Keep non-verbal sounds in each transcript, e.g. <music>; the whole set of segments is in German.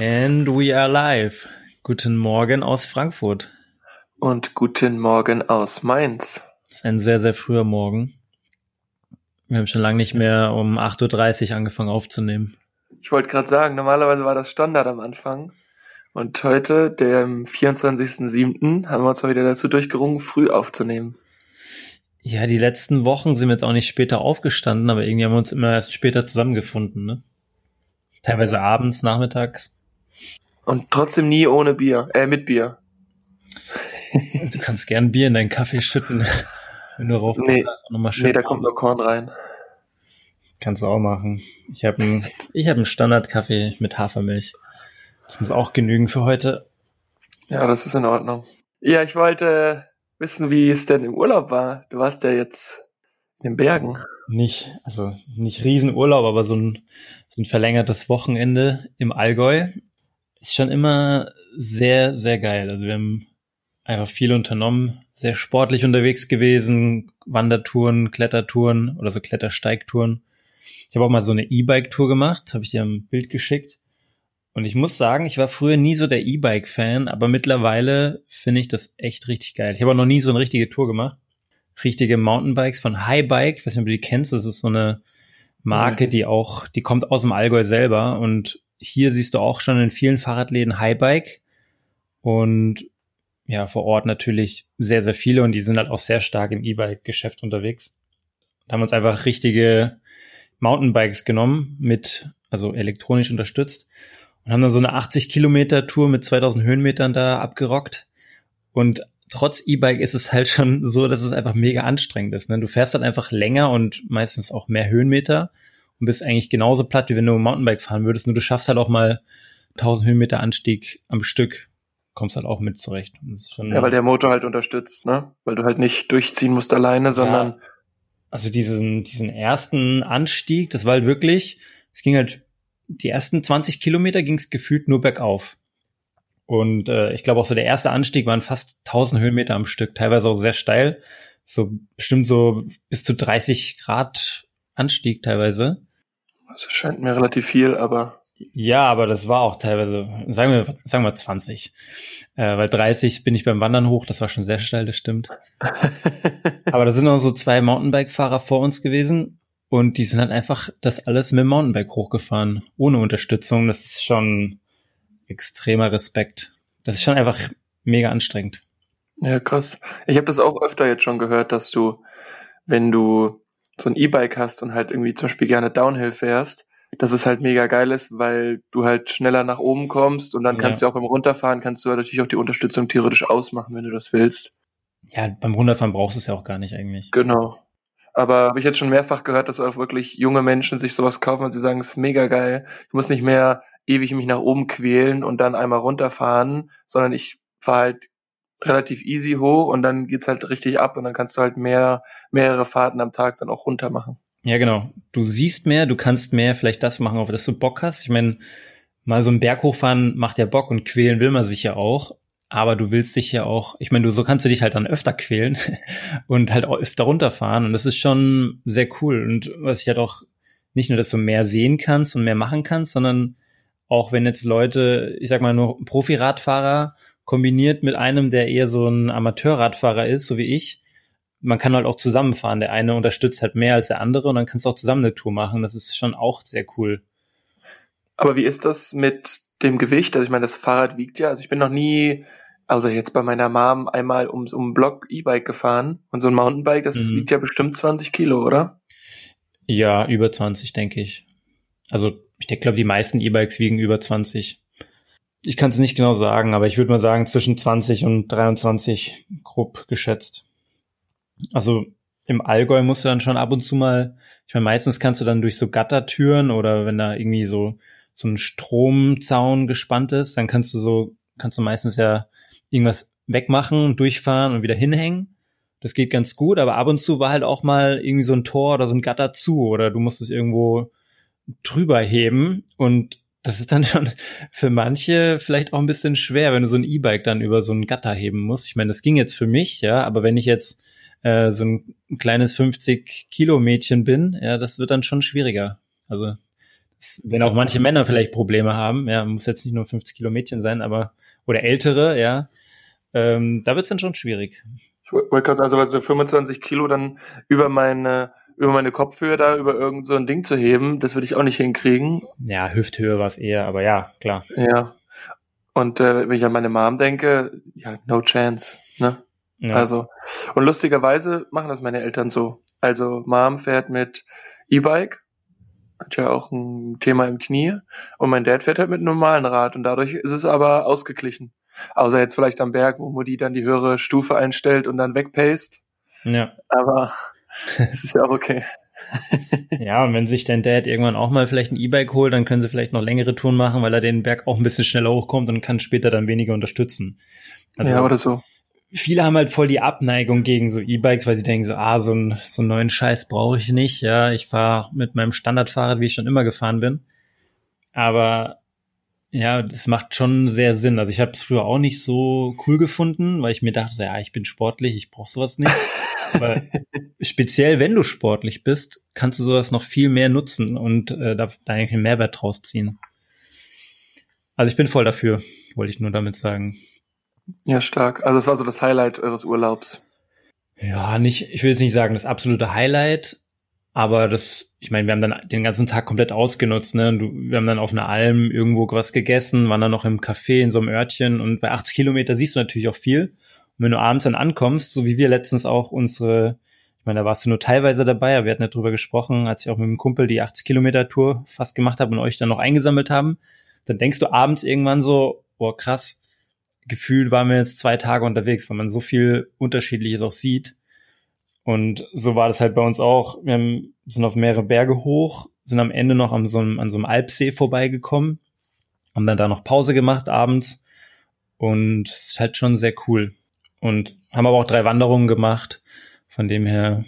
And we are live. Guten Morgen aus Frankfurt. Und guten Morgen aus Mainz. Es ist ein sehr, sehr früher Morgen. Wir haben schon lange nicht mehr um 8.30 Uhr angefangen aufzunehmen. Ich wollte gerade sagen, normalerweise war das Standard am Anfang. Und heute, dem 24.07., haben wir uns mal wieder dazu durchgerungen, früh aufzunehmen. Ja, die letzten Wochen sind wir jetzt auch nicht später aufgestanden, aber irgendwie haben wir uns immer erst später zusammengefunden, ne? Teilweise abends, nachmittags. Und trotzdem nie ohne Bier, äh, mit Bier. Du kannst gern Bier in deinen Kaffee schütten, <laughs> wenn du rauf Nee, auch noch mal nee, da kommt nur Korn rein. Kannst du auch machen. Ich habe einen ich hab einen Standardkaffee mit Hafermilch. Das muss auch genügen für heute. Ja, das ist in Ordnung. Ja, ich wollte wissen, wie es denn im Urlaub war. Du warst ja jetzt in den Bergen. Nicht, also nicht Riesenurlaub, aber so ein, so ein verlängertes Wochenende im Allgäu ist schon immer sehr, sehr geil. Also wir haben einfach viel unternommen, sehr sportlich unterwegs gewesen, Wandertouren, Klettertouren oder so Klettersteigtouren. Ich habe auch mal so eine E-Bike-Tour gemacht, habe ich dir ein Bild geschickt. Und ich muss sagen, ich war früher nie so der E-Bike-Fan, aber mittlerweile finde ich das echt richtig geil. Ich habe auch noch nie so eine richtige Tour gemacht. Richtige Mountainbikes von High Bike, ich weiß nicht, ob du die kennst, das ist so eine Marke, die auch, die kommt aus dem Allgäu selber und hier siehst du auch schon in vielen Fahrradläden High Bike und ja, vor Ort natürlich sehr, sehr viele und die sind halt auch sehr stark im E-Bike-Geschäft unterwegs. Da haben uns einfach richtige Mountainbikes genommen mit, also elektronisch unterstützt und haben dann so eine 80 Kilometer Tour mit 2000 Höhenmetern da abgerockt. Und trotz E-Bike ist es halt schon so, dass es einfach mega anstrengend ist. Ne? Du fährst halt einfach länger und meistens auch mehr Höhenmeter und bist eigentlich genauso platt, wie wenn du Mountainbike fahren würdest. Nur du schaffst halt auch mal 1000 Höhenmeter Anstieg am Stück. Kommst halt auch mit zurecht. Ja, weil der Motor halt unterstützt, ne? Weil du halt nicht durchziehen musst alleine, sondern also diesen, diesen ersten Anstieg, das war halt wirklich, es ging halt, die ersten 20 Kilometer ging es gefühlt nur bergauf. Und äh, ich glaube auch so der erste Anstieg waren fast 1000 Höhenmeter am Stück, teilweise auch sehr steil, so bestimmt so bis zu 30 Grad Anstieg teilweise. Das scheint mir relativ viel, aber Ja, aber das war auch teilweise, sagen wir, sagen wir 20. Äh, weil 30 bin ich beim Wandern hoch, das war schon sehr steil, das stimmt. <laughs> Aber da sind noch so zwei Mountainbike-Fahrer vor uns gewesen und die sind halt einfach das alles mit dem Mountainbike hochgefahren, ohne Unterstützung. Das ist schon extremer Respekt. Das ist schon einfach mega anstrengend. Ja, krass. Ich habe das auch öfter jetzt schon gehört, dass du, wenn du so ein E-Bike hast und halt irgendwie zum Beispiel gerne Downhill fährst, dass es halt mega geil ist, weil du halt schneller nach oben kommst und dann Ja. kannst du auch beim Runterfahren, kannst du halt natürlich auch die Unterstützung theoretisch ausmachen, wenn du das willst. Ja, beim Runterfahren brauchst du es ja auch gar nicht eigentlich. Genau. Aber habe ich jetzt schon mehrfach gehört, dass auch wirklich junge Menschen sich sowas kaufen und sie sagen, es ist mega geil. Ich muss nicht mehr ewig mich nach oben quälen und dann einmal runterfahren, sondern ich fahre halt relativ easy hoch und dann geht's halt richtig ab und dann kannst du halt mehr, mehrere Fahrten am Tag dann auch runter machen. Ja, genau. Du siehst mehr, du kannst mehr vielleicht das machen, auf das du Bock hast. Ich meine, mal so einen Berg hochfahren macht ja Bock und quälen will man sich ja auch. Aber du willst dich ja auch, ich meine, du, so kannst du dich halt dann öfter quälen <laughs> und halt öfter runterfahren. Und das ist schon sehr cool. Und was ich halt auch nicht nur, dass du mehr sehen kannst und mehr machen kannst, sondern auch wenn jetzt Leute, ich sag mal nur Profi-Radfahrer kombiniert mit einem, der eher so ein Amateurradfahrer ist, so wie ich, man kann halt auch zusammenfahren. Der eine unterstützt halt mehr als der andere und dann kannst du auch zusammen eine Tour machen. Das ist schon auch sehr cool. Aber wie ist das mit dem Gewicht? Also ich meine, das Fahrrad wiegt ja, also ich bin noch nie, außer jetzt bei meiner Mom, einmal ums um einen Block E-Bike gefahren und so ein Mountainbike, das Mhm. wiegt ja bestimmt 20 Kilo, oder? Ja, über 20, denke ich. Also ich glaube, die meisten E-Bikes wiegen über 20. Ich kann es nicht genau sagen, aber ich würde mal sagen zwischen 20 und 23 grob geschätzt. Also im Allgäu musst du dann schon ab und zu mal, ich meine, meistens kannst du dann durch so Gattertüren oder wenn da irgendwie so so ein Stromzaun gespannt ist, dann kannst du so, kannst du meistens ja irgendwas wegmachen, durchfahren und wieder hinhängen. Das geht ganz gut, aber ab und zu war halt auch mal irgendwie so ein Tor oder so ein Gatter zu oder du musst es irgendwo drüber heben und das ist dann schon für manche vielleicht auch ein bisschen schwer, wenn du so ein E-Bike dann über so ein Gatter heben musst. Ich meine, das ging jetzt für mich, ja, aber wenn ich jetzt äh, so ein kleines 50 Kilo Mädchen bin, ja, das wird dann schon schwieriger. Also Wenn auch manche Männer vielleicht Probleme haben, ja, muss jetzt nicht nur 50 Kilometer sein, aber, oder ältere, ja, ähm, da wird's dann schon schwierig. Ich wollte gerade sagen, also 25 Kilo dann über meine, über meine Kopfhöhe da, über irgend so ein Ding zu heben, das würde ich auch nicht hinkriegen. Ja, Hüfthöhe war es eher, aber ja, klar. Ja. Und äh, wenn ich an meine Mom denke, ja, no chance, ne? Ja. Also, und lustigerweise machen das meine Eltern so. Also, Mom fährt mit E-Bike, hat ja auch ein Thema im Knie, und mein Dad fährt halt mit einem normalen Rad, und dadurch ist es aber ausgeglichen. Außer jetzt vielleicht am Berg, wo Mutti dann die höhere Stufe einstellt und dann wegpaced. Ja. Aber es ist ja auch okay. <laughs> ja, und wenn sich dein Dad irgendwann auch mal vielleicht ein E-Bike holt, dann können sie vielleicht noch längere Touren machen, weil er den Berg auch ein bisschen schneller hochkommt und kann später dann weniger unterstützen. Also, ja, oder so. Viele haben halt voll die Abneigung gegen so E-Bikes, weil sie denken so, ah, so, ein, so einen neuen Scheiß brauche ich nicht. Ja, ich fahre mit meinem Standardfahrrad, wie ich schon immer gefahren bin. Aber ja, das macht schon sehr Sinn. Also ich habe es früher auch nicht so cool gefunden, weil ich mir dachte, ja, ich bin sportlich, ich brauche sowas nicht. <laughs> Aber speziell, wenn du sportlich bist, kannst du sowas noch viel mehr nutzen und äh, da, da eigentlich einen Mehrwert draus ziehen. Also ich bin voll dafür, wollte ich nur damit sagen. Ja, stark. Also es war so das Highlight eures Urlaubs. Ja, nicht, ich will jetzt nicht sagen das absolute Highlight, aber das, ich meine, wir haben dann den ganzen Tag komplett ausgenutzt, ne? Du, wir haben dann auf einer Alm irgendwo was gegessen, waren dann noch im Café in so einem Örtchen und bei 80 Kilometer siehst du natürlich auch viel. Und wenn du abends dann ankommst, so wie wir letztens auch unsere, ich meine, da warst du nur teilweise dabei, aber wir hatten ja drüber gesprochen, als ich auch mit dem Kumpel die 80 Kilometer Tour fast gemacht habe und euch dann noch eingesammelt haben, dann denkst du abends irgendwann so, boah, krass, gefühlt waren wir jetzt zwei Tage unterwegs, weil man so viel Unterschiedliches auch sieht. Und so war das halt bei uns auch. Wir sind auf mehrere Berge hoch, sind am Ende noch an so einem, an so einem Alpsee vorbeigekommen, haben dann da noch Pause gemacht abends und es ist halt schon sehr cool. Und haben aber auch drei Wanderungen gemacht. Von dem her,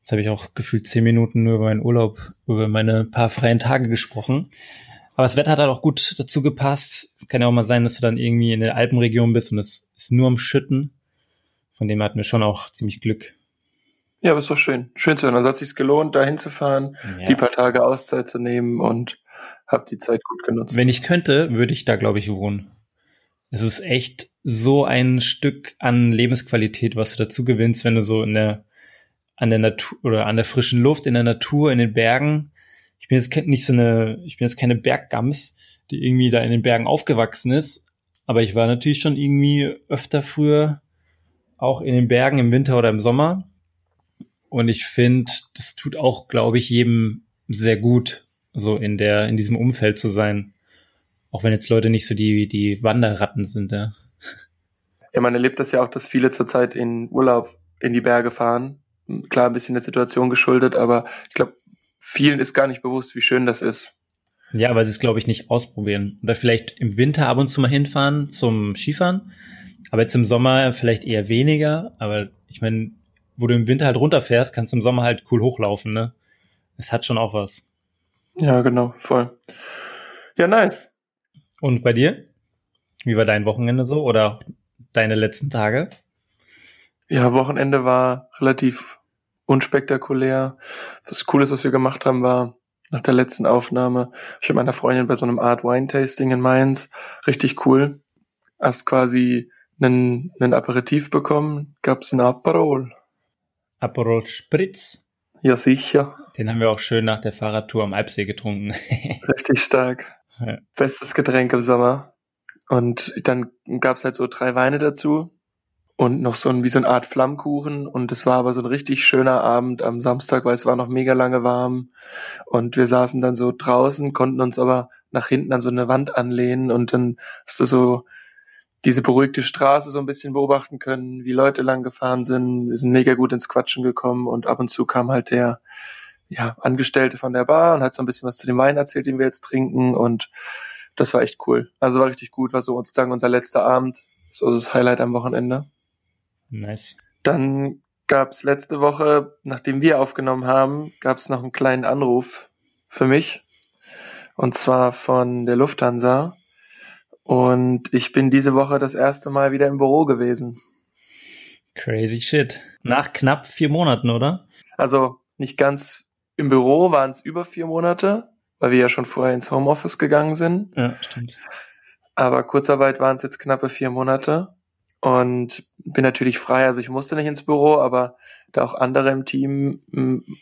jetzt habe ich auch gefühlt zehn Minuten nur über meinen Urlaub, über meine paar freien Tage gesprochen. Aber das Wetter hat halt auch gut dazu gepasst. Es kann ja auch mal sein, dass du dann irgendwie in der Alpenregion bist und es ist nur am Schütten. Von dem hatten wir schon auch ziemlich Glück. Ja, aber ist doch schön. Schön zu hören. Also hat sich gelohnt, da hinzufahren, ja. die paar Tage Auszeit zu nehmen und hab die Zeit gut genutzt. Wenn ich könnte, würde ich da, glaube ich, wohnen. Es ist echt so ein Stück an Lebensqualität, was du dazu gewinnst, wenn du so in der, an der Natur oder an der frischen Luft, in der Natur, in den Bergen. Ich bin jetzt nicht so eine, ich bin jetzt keine Berggams, die irgendwie da in den Bergen aufgewachsen ist. Aber ich war natürlich schon irgendwie öfter früher auch in den Bergen im Winter oder im Sommer und ich finde, das tut auch, glaube ich, jedem sehr gut, so in der, in diesem Umfeld zu sein. Auch wenn jetzt Leute nicht so die, die Wanderratten sind, ja. Ja, man erlebt das ja auch, dass viele zurzeit in Urlaub in die Berge fahren. Klar, ein bisschen der Situation geschuldet, aber ich glaube, vielen ist gar nicht bewusst, wie schön das ist. Ja, weil sie es, glaube ich, nicht ausprobieren. Oder vielleicht im Winter ab und zu mal hinfahren zum Skifahren. Aber jetzt im Sommer vielleicht eher weniger. Aber ich meine, wo du im Winter halt runterfährst, kannst du im Sommer halt cool hochlaufen, ne? Es hat schon auch was. Ja, genau, voll. Ja, nice. Und bei dir? Wie war dein Wochenende so oder deine letzten Tage? Ja, Wochenende war relativ unspektakulär. Das Coole, was wir gemacht haben, war nach der letzten Aufnahme, ich mit meiner Freundin bei so einem Art Wine Tasting in Mainz. Richtig cool. Erst quasi einen, einen Aperitif bekommen, gab's ein Aperol. Aperol Spritz. Ja, sicher. Den haben wir auch schön nach der Fahrradtour am Alpsee getrunken. <laughs> Richtig stark. Ja. Bestes Getränk im Sommer. Und dann gab's halt so drei Weine dazu und noch so ein, wie so eine Art Flammkuchen. Und es war aber so ein richtig schöner Abend am Samstag, weil es war noch mega lange warm. Und wir saßen dann so draußen, konnten uns aber nach hinten an so eine Wand anlehnen und dann hast du so diese beruhigte Straße so ein bisschen beobachten können, wie Leute lang gefahren sind. Wir sind mega gut ins Quatschen gekommen und ab und zu kam halt der ja, Angestellte von der Bar und hat so ein bisschen was zu dem Wein erzählt, den wir jetzt trinken und das war echt cool. Also war richtig gut, war so sozusagen unser letzter Abend, so das Highlight am Wochenende. Nice. Dann gab's letzte Woche, nachdem wir aufgenommen haben, gab's noch einen kleinen Anruf für mich und zwar von der Lufthansa und ich bin diese Woche das erste Mal wieder im Büro gewesen. Crazy shit. Nach knapp vier Monaten, oder? Also nicht ganz im Büro waren es über vier Monate, weil wir ja schon vorher ins Homeoffice gegangen sind. Ja, stimmt. Aber Kurzarbeit waren es jetzt knappe vier Monate und bin natürlich frei. Also ich musste nicht ins Büro, aber da auch andere im Team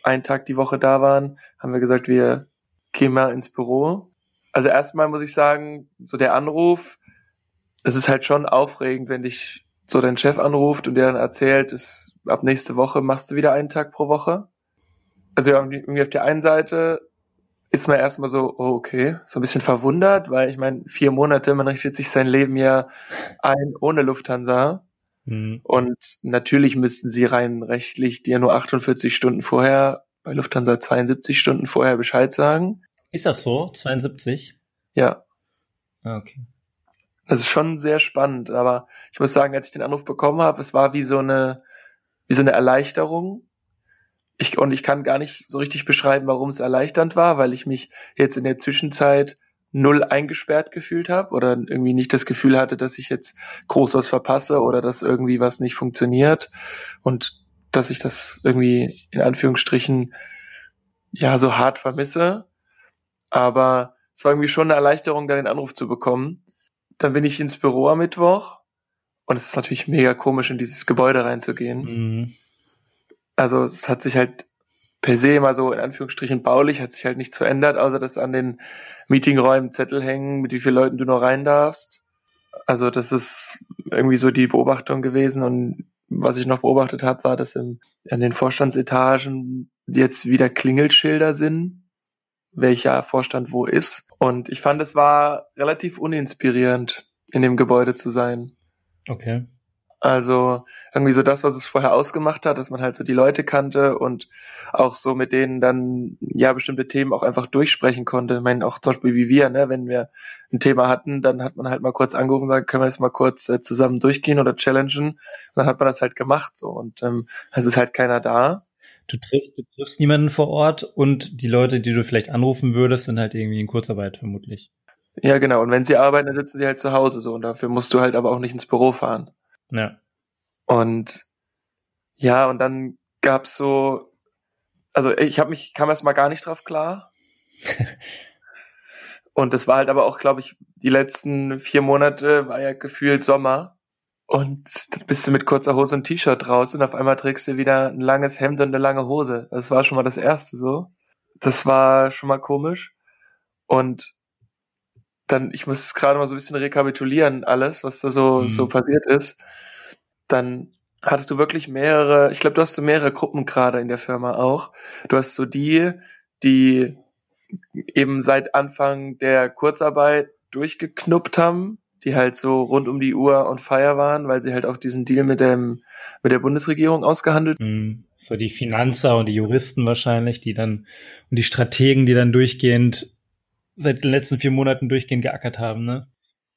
einen Tag die Woche da waren, haben wir gesagt, wir gehen mal ins Büro. Also erstmal muss ich sagen, so der Anruf, es ist halt schon aufregend, wenn dich so dein Chef anruft und der dann erzählt, ist, ab nächste Woche machst du wieder einen Tag pro Woche. Also irgendwie auf der einen Seite ist man erstmal so, oh, okay, so ein bisschen verwundert, weil ich meine, vier Monate, man richtet sich sein Leben ja ein ohne Lufthansa. Mhm. Und natürlich müssten sie rein rechtlich dir nur 48 Stunden vorher, bei Lufthansa 72 Stunden vorher Bescheid sagen. Ist das so? 72? Ja. Ah, okay. Das ist schon sehr spannend, aber ich muss sagen, als ich den Anruf bekommen habe, es war wie so eine, wie so eine Erleichterung, ich, und ich kann gar nicht so richtig beschreiben, warum es erleichternd war, weil ich mich jetzt in der Zwischenzeit null eingesperrt gefühlt habe oder irgendwie nicht das Gefühl hatte, dass ich jetzt groß was verpasse oder dass irgendwie was nicht funktioniert und dass ich das irgendwie in Anführungsstrichen ja so hart vermisse. Aber es war irgendwie schon eine Erleichterung, da den Anruf zu bekommen. Dann bin ich ins Büro am Mittwoch und es ist natürlich mega komisch, in dieses Gebäude reinzugehen. Mhm. Also es hat sich halt per se immer so in Anführungsstrichen baulich, hat sich halt nichts verändert, außer dass an den Meetingräumen Zettel hängen, mit wie vielen Leuten du noch rein darfst. Also das ist irgendwie so die Beobachtung gewesen und was ich noch beobachtet habe, war, dass im, an den Vorstandsetagen jetzt wieder Klingelschilder sind, welcher Vorstand wo ist. Und ich fand, es war relativ uninspirierend, in dem Gebäude zu sein. Okay. Also irgendwie so das, was es vorher ausgemacht hat, dass man halt so die Leute kannte und auch so mit denen dann ja bestimmte Themen auch einfach durchsprechen konnte. Ich meine, auch zum Beispiel wie wir, ne, wenn wir ein Thema hatten, dann hat man halt mal kurz angerufen und gesagt, können wir jetzt mal kurz äh, zusammen durchgehen oder challengen. Und dann hat man das halt gemacht so und ähm, es ist halt keiner da. Du triffst, du triffst niemanden vor Ort und die Leute, die du vielleicht anrufen würdest, sind halt irgendwie in Kurzarbeit vermutlich. Ja, genau. Und wenn sie arbeiten, dann sitzen sie halt zu Hause so und dafür musst du halt aber auch nicht ins Büro fahren. Ja. Und ja, und dann gab's so, also ich habe mich, kam erst mal gar nicht drauf klar. <laughs> und das war halt aber auch, glaube ich, die letzten vier Monate war ja gefühlt Sommer. Und dann bist du mit kurzer Hose und T-Shirt draußen und auf einmal trägst du wieder ein langes Hemd und eine lange Hose. Das war schon mal das erste so. Das war schon mal komisch. Und dann, ich muss gerade mal so ein bisschen rekapitulieren, alles, was da so, mhm. so passiert ist. Dann hattest du wirklich mehrere, ich glaube, du hast so mehrere Gruppen gerade in der Firma auch. Du hast so die, die eben seit Anfang der Kurzarbeit durchgeknuppt haben, die halt so rund um die Uhr und Feier waren, weil sie halt auch diesen Deal mit dem mit der Bundesregierung ausgehandelt. Mhm. So die Finanzer und die Juristen wahrscheinlich, die dann und die Strategen, die dann durchgehend seit den letzten vier Monaten durchgehend geackert haben, ne?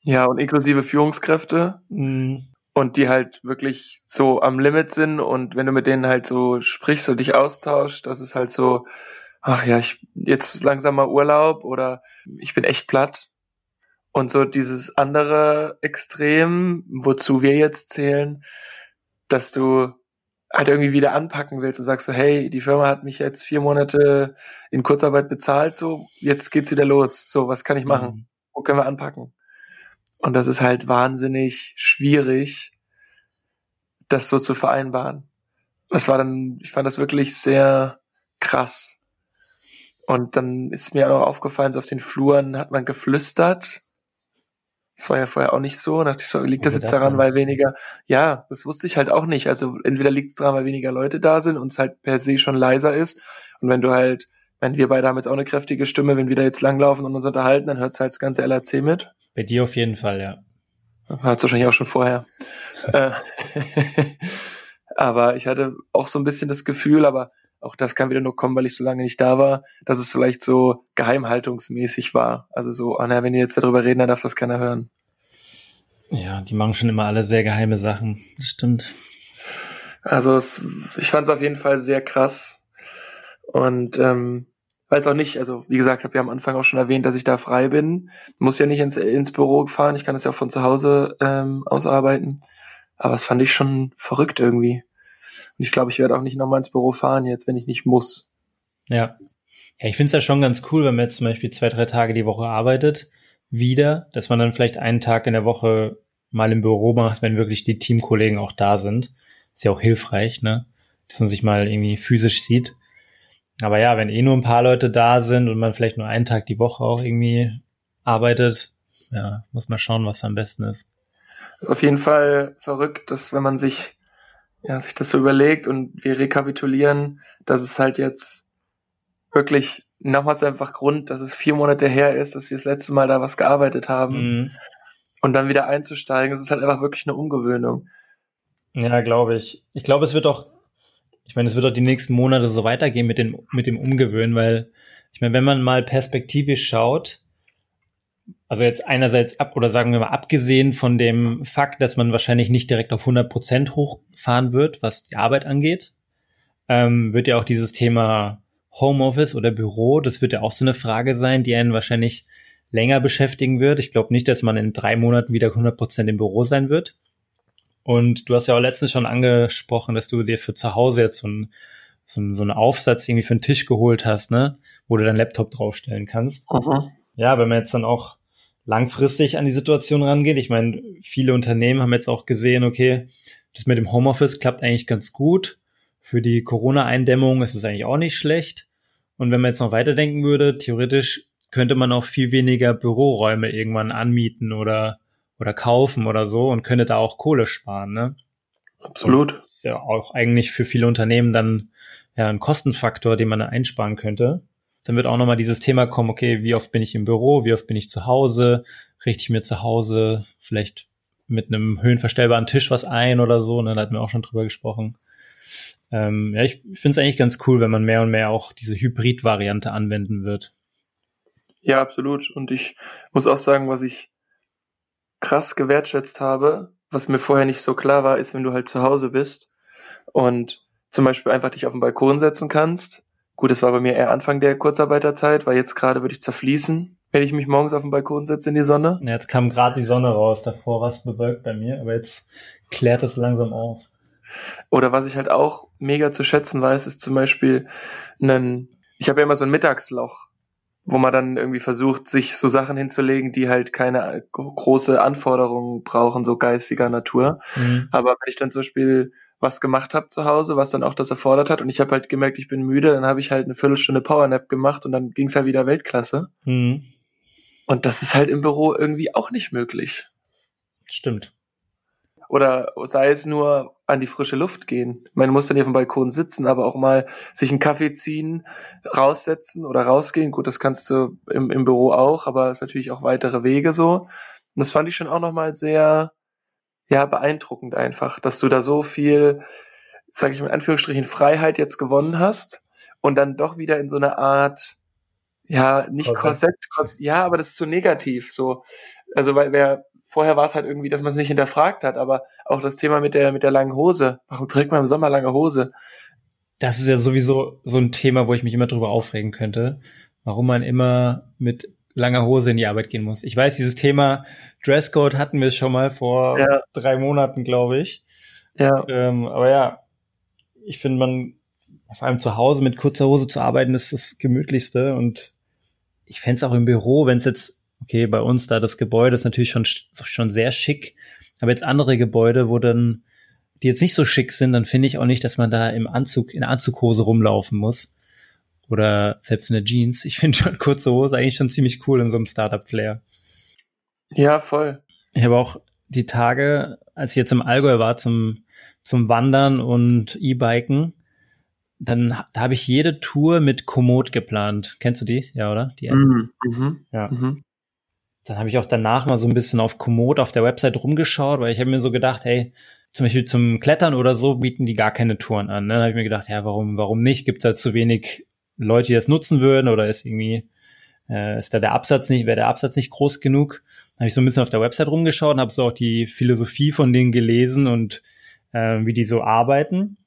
Ja, und inklusive Führungskräfte. Mhm. Und die halt wirklich so am Limit sind und wenn du mit denen halt so sprichst und dich austauschst, das ist halt so, ach ja, ich, jetzt ist langsam mal Urlaub oder ich bin echt platt. Und so dieses andere Extrem, wozu wir jetzt zählen, dass du halt irgendwie wieder anpacken willst und sagst so, hey, die Firma hat mich jetzt vier Monate in Kurzarbeit bezahlt, so, jetzt geht's wieder los. So, was kann ich machen? Mhm. Wo können wir anpacken? Und das ist halt wahnsinnig schwierig, das so zu vereinbaren. Das war dann, ich fand das wirklich sehr krass. Und dann ist mir auch noch aufgefallen, so auf den Fluren hat man geflüstert das war ja vorher auch nicht so. Da dachte ich so, liegt das jetzt das daran, denn? weil weniger, ja, das wusste ich halt auch nicht. Also entweder liegt es daran, weil weniger Leute da sind und es halt per se schon leiser ist. Und wenn du halt, wenn wir beide haben jetzt auch eine kräftige Stimme, wenn wir da jetzt langlaufen und uns unterhalten, dann hört halt das ganze LAC mit. Bei dir auf jeden Fall, ja. Hat es wahrscheinlich auch schon vorher. <laughs> Äh, <laughs> aber ich hatte auch so ein bisschen das Gefühl, aber auch das kann wieder nur kommen, weil ich so lange nicht da war, dass es vielleicht so geheimhaltungsmäßig war. Also so, ah, na, wenn ihr jetzt darüber reden, dann darf das keiner hören. Ja, die machen schon immer alle sehr geheime Sachen. Das stimmt. Also es, ich fand es auf jeden Fall sehr krass. Und ähm, weiß auch nicht, also wie gesagt, habe ja am Anfang auch schon erwähnt, dass ich da frei bin. Muss ja nicht ins, ins Büro fahren, ich kann es ja auch von zu Hause ähm, ausarbeiten. Aber das fand ich schon verrückt irgendwie. Und ich glaube, ich werde auch nicht nochmal ins Büro fahren jetzt, wenn ich nicht muss. Ja. Ja, ich finde es ja schon ganz cool, wenn man jetzt zum Beispiel zwei, drei Tage die Woche arbeitet, wieder, dass man dann vielleicht einen Tag in der Woche mal im Büro macht, wenn wirklich die Teamkollegen auch da sind. Ist ja auch hilfreich, ne? Dass man sich mal irgendwie physisch sieht. Aber ja, wenn eh nur ein paar Leute da sind und man vielleicht nur einen Tag die Woche auch irgendwie arbeitet, ja, muss man schauen, was am besten ist. ist auf jeden Fall verrückt, dass wenn man sich, ja, sich das so überlegt und wir rekapitulieren, dass es halt jetzt wirklich nochmals einfach Grund, dass es vier Monate her ist, dass wir das letzte Mal da was gearbeitet haben. Mhm. Und dann wieder einzusteigen, es ist halt einfach wirklich eine Umgewöhnung. Ja, glaube ich. Ich glaube, es wird auch ich meine, es wird auch die nächsten Monate so weitergehen mit dem, mit dem Umgewöhnen, weil ich meine, wenn man mal perspektivisch schaut, also jetzt einerseits ab oder sagen wir mal abgesehen von dem Fakt, dass man wahrscheinlich nicht direkt auf 100 Prozent hochfahren wird, was die Arbeit angeht, ähm, wird ja auch dieses Thema Homeoffice oder Büro, das wird ja auch so eine Frage sein, die einen wahrscheinlich länger beschäftigen wird. Ich glaube nicht, dass man in drei Monaten wieder 100 Prozent im Büro sein wird. Und du hast ja auch letztens schon angesprochen, dass du dir für zu Hause jetzt so, ein, so, ein, so einen Aufsatz irgendwie für einen Tisch geholt hast, ne? Wo du deinen Laptop draufstellen kannst. Mhm. Ja, wenn man jetzt dann auch langfristig an die Situation rangeht. Ich meine, viele Unternehmen haben jetzt auch gesehen, okay, das mit dem Homeoffice klappt eigentlich ganz gut. Für die Corona-Eindämmung ist es eigentlich auch nicht schlecht. Und wenn man jetzt noch weiterdenken würde, theoretisch könnte man auch viel weniger Büroräume irgendwann anmieten oder oder kaufen oder so und könnte da auch Kohle sparen, ne? Absolut. das ist ja auch eigentlich für viele Unternehmen dann ja ein Kostenfaktor, den man einsparen könnte. Dann wird auch nochmal dieses Thema kommen, okay, wie oft bin ich im Büro, wie oft bin ich zu Hause, richte ich mir zu Hause vielleicht mit einem höhenverstellbaren Tisch was ein oder so, ne? da hatten wir auch schon drüber gesprochen. Ähm, ja, ich finde es eigentlich ganz cool, wenn man mehr und mehr auch diese Hybrid-Variante anwenden wird. Ja, absolut. Und ich muss auch sagen, was ich krass gewertschätzt habe, was mir vorher nicht so klar war, ist, wenn du halt zu Hause bist und zum Beispiel einfach dich auf den Balkon setzen kannst. Gut, das war bei mir eher Anfang der Kurzarbeiterzeit, weil jetzt gerade würde ich zerfließen, wenn ich mich morgens auf den Balkon setze in die Sonne. Ja, jetzt kam gerade die Sonne raus, davor war es bewölkt bei mir, aber jetzt klärt es langsam auf. Oder was ich halt auch mega zu schätzen weiß, ist zum Beispiel ein, ich habe ja immer so ein Mittagsloch wo man dann irgendwie versucht, sich so Sachen hinzulegen, die halt keine große Anforderungen brauchen, so geistiger Natur. Mhm. Aber wenn ich dann zum Beispiel was gemacht habe zu Hause, was dann auch das erfordert hat, und ich habe halt gemerkt, ich bin müde, dann habe ich halt eine Viertelstunde Powernap gemacht und dann ging es halt wieder Weltklasse. Mhm. Und das ist halt im Büro irgendwie auch nicht möglich. Stimmt. Oder sei es nur an die frische Luft gehen. Man muss dann hier auf dem Balkon sitzen, aber auch mal sich einen Kaffee ziehen, raussetzen oder rausgehen. Gut, das kannst du im, im Büro auch, aber es ist natürlich auch weitere Wege so. Und das fand ich schon auch nochmal sehr, ja, beeindruckend einfach, dass du da so viel, sage ich mal in Anführungsstrichen, Freiheit jetzt gewonnen hast und dann doch wieder in so eine Art, ja, nicht Korsett, Korsett ja, aber das ist zu negativ, so. Also, weil wer, vorher war es halt irgendwie, dass man es nicht hinterfragt hat, aber auch das Thema mit der, mit der langen Hose. Warum trägt man im Sommer lange Hose? Das ist ja sowieso so ein Thema, wo ich mich immer drüber aufregen könnte, warum man immer mit langer Hose in die Arbeit gehen muss. Ich weiß, dieses Thema Dresscode hatten wir schon mal vor ja. drei Monaten, glaube ich. Ja. Ähm, aber ja, ich finde, man vor allem zu Hause mit kurzer Hose zu arbeiten, ist das gemütlichste und ich fände es auch im Büro, wenn es jetzt okay, bei uns da das Gebäude ist natürlich schon, schon sehr schick, aber jetzt andere Gebäude, wo dann, die jetzt nicht so schick sind, dann finde ich auch nicht, dass man da im Anzug, in der Anzughose rumlaufen muss. Oder selbst in der Jeans. Ich finde schon kurze Hose eigentlich schon ziemlich cool in so einem Startup-Flair. Ja, voll. Ich habe auch die Tage, als ich jetzt im Allgäu war zum, zum Wandern und E-Biken, dann da habe ich jede Tour mit Komoot geplant. Kennst du die? Ja, oder? Die mhm. Mhm. Ja. Mhm dann habe ich auch danach mal so ein bisschen auf Komoot auf der Website rumgeschaut, weil ich habe mir so gedacht, hey, zum Beispiel zum Klettern oder so bieten die gar keine Touren an. Ne? Dann habe ich mir gedacht, ja, warum, warum nicht? Gibt es da zu wenig Leute, die das nutzen würden oder ist irgendwie, äh, ist da der Absatz nicht, wäre der Absatz nicht groß genug? Habe ich so ein bisschen auf der Website rumgeschaut und habe so auch die Philosophie von denen gelesen und äh, wie die so arbeiten.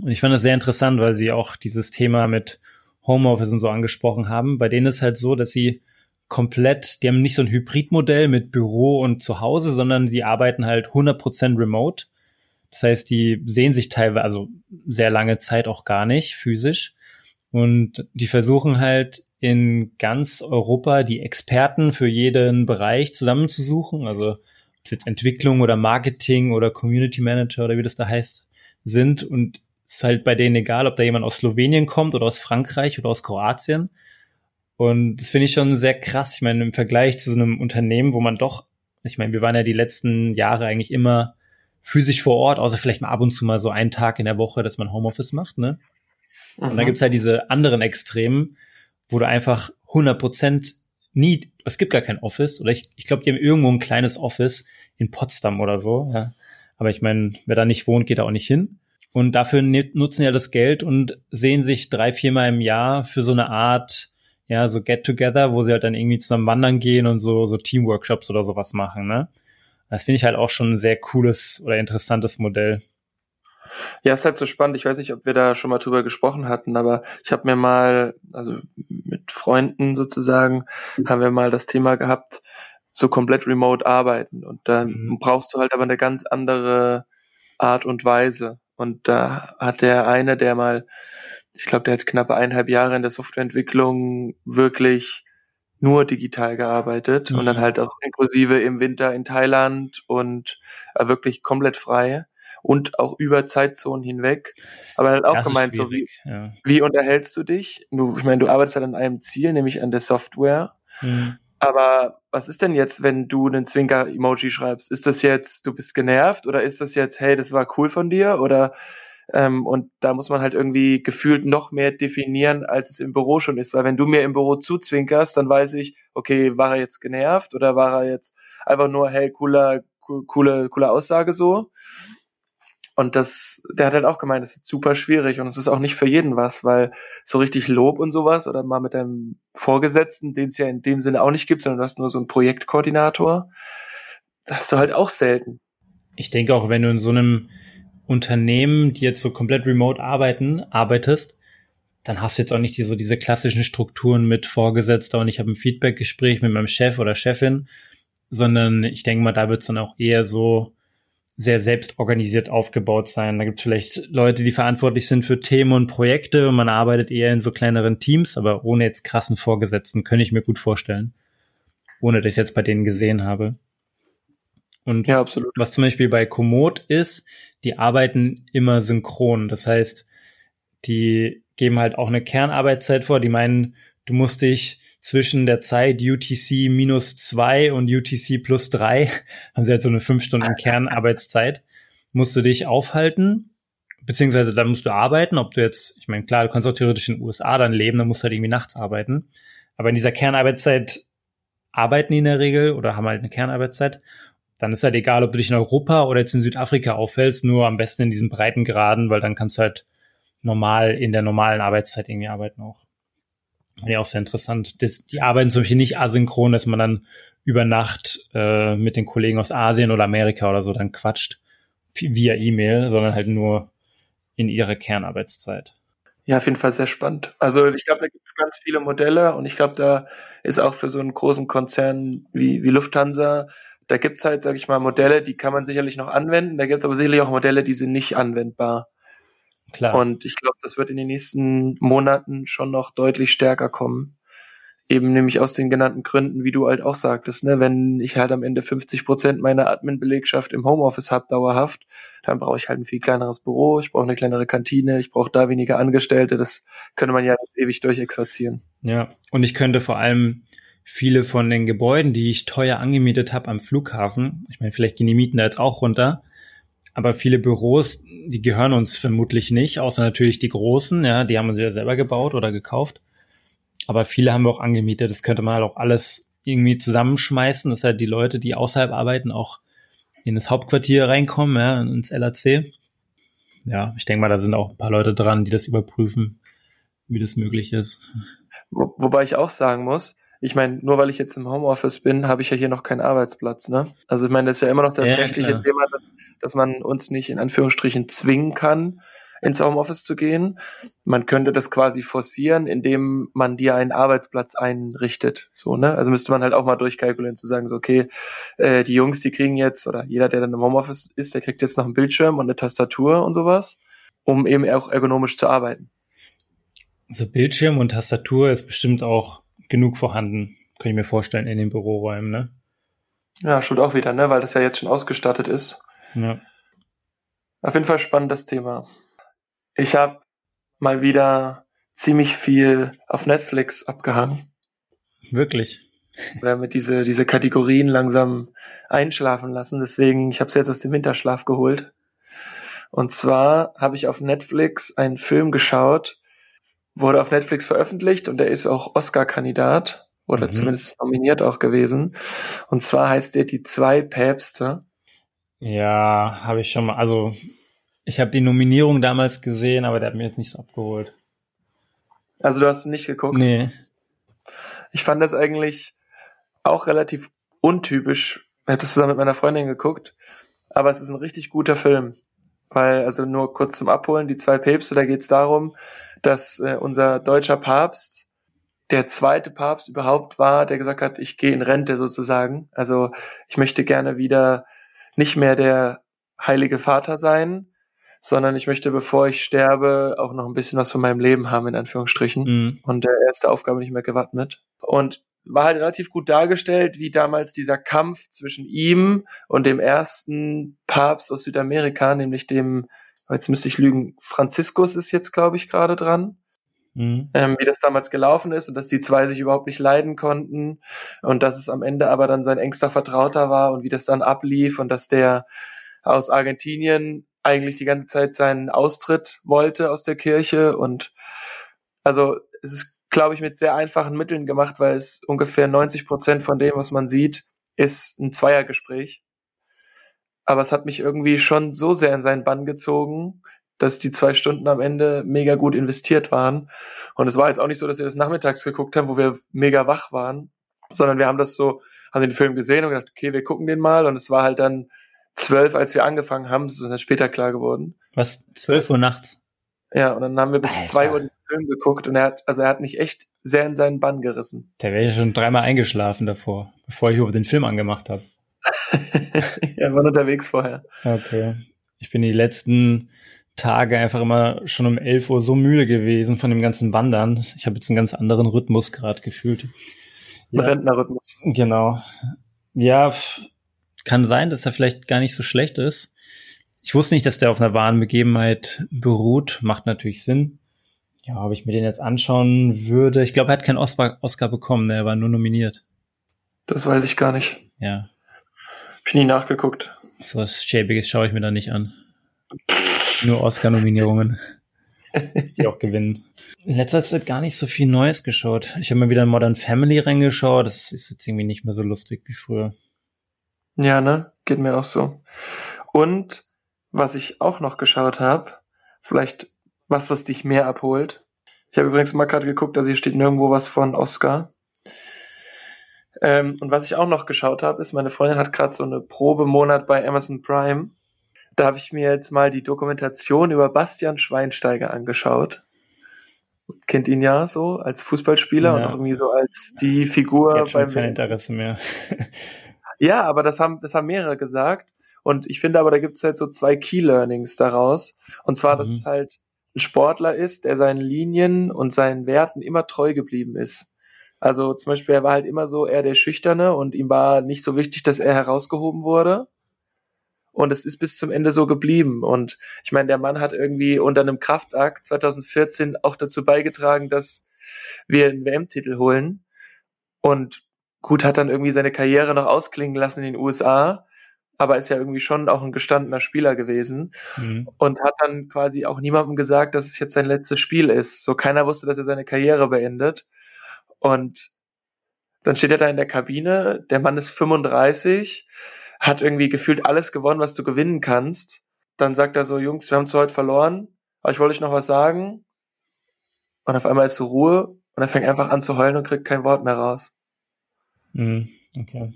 Und ich fand das sehr interessant, weil sie auch dieses Thema mit Homeoffice und so angesprochen haben. Bei denen ist halt so, dass sie komplett, die haben nicht so ein Hybridmodell mit Büro und Zuhause, sondern die arbeiten halt 100% remote. Das heißt, die sehen sich teilweise, also sehr lange Zeit auch gar nicht physisch. Und die versuchen halt in ganz Europa die Experten für jeden Bereich zusammenzusuchen. Also ob es jetzt Entwicklung oder Marketing oder Community Manager oder wie das da heißt, sind. Und es ist halt bei denen egal, ob da jemand aus Slowenien kommt oder aus Frankreich oder aus Kroatien. Und das finde ich schon sehr krass. Ich meine, im Vergleich zu so einem Unternehmen, wo man doch, ich meine, wir waren ja die letzten Jahre eigentlich immer physisch vor Ort, außer vielleicht mal ab und zu mal so einen Tag in der Woche, dass man Homeoffice macht, ne? Und dann gibt's halt diese anderen Extremen, wo du einfach 100 Prozent nie, es gibt gar kein Office, oder ich, ich glaube, die haben irgendwo ein kleines Office in Potsdam oder so, ja. Aber ich meine, wer da nicht wohnt, geht da auch nicht hin. Und dafür nutzen ja das Geld und sehen sich drei, viermal im Jahr für so eine Art, ja, so Get-Together, wo sie halt dann irgendwie zusammen wandern gehen und so, so Teamworkshops oder sowas machen, ne? Das finde ich halt auch schon ein sehr cooles oder interessantes Modell. Ja, ist halt so spannend. Ich weiß nicht, ob wir da schon mal drüber gesprochen hatten, aber ich habe mir mal, also mit Freunden sozusagen, haben wir mal das Thema gehabt, so komplett remote arbeiten. Und dann mhm. brauchst du halt aber eine ganz andere Art und Weise. Und da hat der eine, der mal, ich glaube, der hat knappe eineinhalb Jahre in der Softwareentwicklung wirklich nur digital gearbeitet mhm. und dann mhm. halt auch inklusive im Winter in Thailand und äh, wirklich komplett frei und auch über Zeitzonen hinweg. Aber halt auch gemeint, so wie, ja. wie unterhältst du dich? Du, ich meine, du arbeitest halt an einem Ziel, nämlich an der Software. Mhm. Aber was ist denn jetzt, wenn du einen Zwinker-Emoji schreibst? Ist das jetzt, du bist genervt oder ist das jetzt, hey, das war cool von dir? Oder ähm, und da muss man halt irgendwie gefühlt noch mehr definieren, als es im Büro schon ist. Weil wenn du mir im Büro zuzwinkerst, dann weiß ich, okay, war er jetzt genervt oder war er jetzt einfach nur, hey, cooler, coole, coole Aussage so. Und das, der hat halt auch gemeint, das ist super schwierig und es ist auch nicht für jeden was, weil so richtig Lob und sowas oder mal mit deinem Vorgesetzten, den es ja in dem Sinne auch nicht gibt, sondern du hast nur so einen Projektkoordinator, das hast du halt auch selten. Ich denke auch, wenn du in so einem Unternehmen, die jetzt so komplett remote arbeiten, arbeitest, dann hast du jetzt auch nicht die, so diese klassischen Strukturen mit Vorgesetzter und ich habe ein Feedbackgespräch mit meinem Chef oder Chefin, sondern ich denke mal, da wird es dann auch eher so sehr selbst organisiert aufgebaut sein. Da gibt es vielleicht Leute, die verantwortlich sind für Themen und Projekte und man arbeitet eher in so kleineren Teams, aber ohne jetzt krassen Vorgesetzten, könnte ich mir gut vorstellen. Ohne dass ich jetzt bei denen gesehen habe. Und ja, absolut. was zum Beispiel bei Komoot ist, die arbeiten immer synchron. Das heißt, die geben halt auch eine Kernarbeitszeit vor. Die meinen, du musst dich zwischen der Zeit UTC minus zwei und UTC plus drei, <laughs> haben sie halt so eine fünf Stunden <laughs> Kernarbeitszeit, musst du dich aufhalten, beziehungsweise dann musst du arbeiten, ob du jetzt, ich meine, klar, du kannst auch theoretisch in den USA dann leben, dann musst du halt irgendwie nachts arbeiten. Aber in dieser Kernarbeitszeit arbeiten die in der Regel oder haben halt eine Kernarbeitszeit dann ist halt egal, ob du dich in Europa oder jetzt in Südafrika aufhältst, nur am besten in diesen breiten Graden, weil dann kannst du halt normal in der normalen Arbeitszeit irgendwie arbeiten auch. Ja, auch sehr interessant. Das, die arbeiten zum Beispiel nicht asynchron, dass man dann über Nacht äh, mit den Kollegen aus Asien oder Amerika oder so dann quatscht via E-Mail, sondern halt nur in ihrer Kernarbeitszeit. Ja, auf jeden Fall sehr spannend. Also ich glaube, da gibt es ganz viele Modelle und ich glaube, da ist auch für so einen großen Konzern wie, wie Lufthansa da gibt's halt, sag ich mal, Modelle, die kann man sicherlich noch anwenden. Da gibt's aber sicherlich auch Modelle, die sind nicht anwendbar. Klar. Und ich glaube, das wird in den nächsten Monaten schon noch deutlich stärker kommen. Eben nämlich aus den genannten Gründen, wie du halt auch sagtest, ne, wenn ich halt am Ende 50 Prozent meiner Admin-Belegschaft im Homeoffice habe, dauerhaft, dann brauche ich halt ein viel kleineres Büro, ich brauche eine kleinere Kantine, ich brauche da weniger Angestellte. Das könnte man ja jetzt ewig durchexerzieren. Ja, und ich könnte vor allem viele von den Gebäuden, die ich teuer angemietet habe am Flughafen, ich meine, vielleicht gehen die Mieten da jetzt auch runter, aber viele Büros, die gehören uns vermutlich nicht, außer natürlich die großen, ja, die haben wir ja selber gebaut oder gekauft. Aber viele haben wir auch angemietet. Das könnte man halt auch alles irgendwie zusammenschmeißen, dass halt die Leute, die außerhalb arbeiten, auch in das Hauptquartier reinkommen, ja, ins LAC. Ja, ich denke mal, da sind auch ein paar Leute dran, die das überprüfen, wie das möglich ist. Wo, wobei ich auch sagen muss, ich meine, nur weil ich jetzt im Homeoffice bin, habe ich ja hier noch keinen Arbeitsplatz. Ne? Also ich meine, das ist ja immer noch das ja, rechtliche klar. Thema, dass, dass man uns nicht in Anführungsstrichen zwingen kann, ins Homeoffice zu gehen. Man könnte das quasi forcieren, indem man dir einen Arbeitsplatz einrichtet. So, ne? Also müsste man halt auch mal durchkalkulieren, zu sagen, so, okay, äh, die Jungs, die kriegen jetzt, oder jeder, der dann im Homeoffice ist, der kriegt jetzt noch einen Bildschirm und eine Tastatur und sowas, um eben auch ergonomisch zu arbeiten. So Bildschirm und Tastatur ist bestimmt auch genug vorhanden, kann ich mir vorstellen, in den Büroräumen, ne? Ja, schon auch wieder, ne? Weil das ja jetzt schon ausgestattet ist. Ja. Auf jeden Fall spannendes Thema. Ich habe mal wieder ziemlich viel auf Netflix abgehangen. Wirklich? <laughs> Wir haben diese, diese Kategorien langsam einschlafen lassen. Deswegen, ich habe es jetzt aus dem Winterschlaf geholt. Und zwar habe ich auf Netflix einen Film geschaut, wurde auf Netflix veröffentlicht und der ist auch Oscar-Kandidat oder mhm. zumindest nominiert auch gewesen. Und zwar heißt der Die zwei Päpste. Ja, habe ich schon mal. Also ich habe die Nominierung damals gesehen, aber der hat mir jetzt nicht so abgeholt. Also du hast nicht geguckt? Nee. Ich fand das eigentlich auch relativ untypisch. Ich habe das zusammen mit meiner Freundin geguckt, aber es ist ein richtig guter Film. Weil, also nur kurz zum Abholen, die zwei Päpste, da geht es darum, dass äh, unser deutscher Papst der zweite Papst überhaupt war, der gesagt hat, ich gehe in Rente sozusagen. Also ich möchte gerne wieder nicht mehr der heilige Vater sein, sondern ich möchte, bevor ich sterbe, auch noch ein bisschen was von meinem Leben haben, in Anführungsstrichen. Mhm. Und der erste Aufgabe nicht mehr gewappnet. Und war halt relativ gut dargestellt, wie damals dieser Kampf zwischen ihm und dem ersten Papst aus Südamerika, nämlich dem, jetzt müsste ich lügen, Franziskus ist jetzt, glaube ich, gerade dran. Mhm. Ähm, wie das damals gelaufen ist und dass die zwei sich überhaupt nicht leiden konnten und dass es am Ende aber dann sein engster Vertrauter war und wie das dann ablief und dass der aus Argentinien eigentlich die ganze Zeit seinen Austritt wollte aus der Kirche und also es ist, glaube ich, mit sehr einfachen Mitteln gemacht, weil es ungefähr 90 Prozent von dem, was man sieht, ist ein Zweiergespräch. Aber es hat mich irgendwie schon so sehr in seinen Bann gezogen, dass die zwei Stunden am Ende mega gut investiert waren. Und es war jetzt auch nicht so, dass wir das nachmittags geguckt haben, wo wir mega wach waren, sondern wir haben das so, haben den Film gesehen und gedacht, okay, wir gucken den mal. Und es war halt dann zwölf, als wir angefangen haben, das ist dann später klar geworden. Was? Zwölf Uhr nachts? Ja, und dann haben wir bis Alter. zwei Uhr den Film geguckt und er hat, also er hat mich echt sehr in seinen Bann gerissen. Der wäre ja schon dreimal eingeschlafen davor, bevor ich über den Film angemacht habe. <laughs> er war unterwegs vorher. Okay. Ich bin die letzten Tage einfach immer schon um 11 Uhr so müde gewesen von dem ganzen Wandern. Ich habe jetzt einen ganz anderen Rhythmus gerade gefühlt. Ja, Rentnerrhythmus. Genau. Ja, kann sein, dass er vielleicht gar nicht so schlecht ist. Ich wusste nicht, dass der auf einer wahren Begebenheit beruht. Macht natürlich Sinn. Ja, ob ich mir den jetzt anschauen würde. Ich glaube, er hat keinen Oscar, Oscar bekommen. Er war nur nominiert. Das weiß ich gar nicht. Ja. Ich nie nachgeguckt. So was Schäbiges schaue ich mir da nicht an. Nur Oscar-Nominierungen, <laughs> die auch gewinnen. In letzter Zeit gar nicht so viel Neues geschaut. Ich habe mal wieder in Modern Family reingeschaut. Das ist jetzt irgendwie nicht mehr so lustig wie früher. Ja, ne? Geht mir auch so. Und was ich auch noch geschaut habe, vielleicht was, was dich mehr abholt. Ich habe übrigens mal gerade geguckt, also hier steht nirgendwo was von Oscar. Ähm, und was ich auch noch geschaut habe, ist, meine Freundin hat gerade so eine Probemonat bei Amazon Prime da habe ich mir jetzt mal die Dokumentation über Bastian Schweinsteiger angeschaut. Kennt ihn ja so als Fußballspieler ja. und auch irgendwie so als die Figur Jetzt beim kein Interesse mehr. <laughs> ja, aber das haben, das haben mehrere gesagt. Und ich finde aber, da gibt es halt so zwei Key Learnings daraus. Und zwar, dass mhm. es halt ein Sportler ist, der seinen Linien und seinen Werten immer treu geblieben ist. Also zum Beispiel, er war halt immer so eher der Schüchterne und ihm war nicht so wichtig, dass er herausgehoben wurde. Und es ist bis zum Ende so geblieben. Und ich meine, der Mann hat irgendwie unter einem Kraftakt 2014 auch dazu beigetragen, dass wir einen WM-Titel holen. Und gut, hat dann irgendwie seine Karriere noch ausklingen lassen in den USA, aber ist ja irgendwie schon auch ein gestandener Spieler gewesen mhm. und hat dann quasi auch niemandem gesagt, dass es jetzt sein letztes Spiel ist. So keiner wusste, dass er seine Karriere beendet. Und dann steht er da in der Kabine, der Mann ist 35, hat irgendwie gefühlt alles gewonnen, was du gewinnen kannst. Dann sagt er so, Jungs, wir haben zwar heute verloren, aber ich wollte euch noch was sagen. Und auf einmal ist so Ruhe und er fängt einfach an zu heulen und kriegt kein Wort mehr raus. Mhm, okay.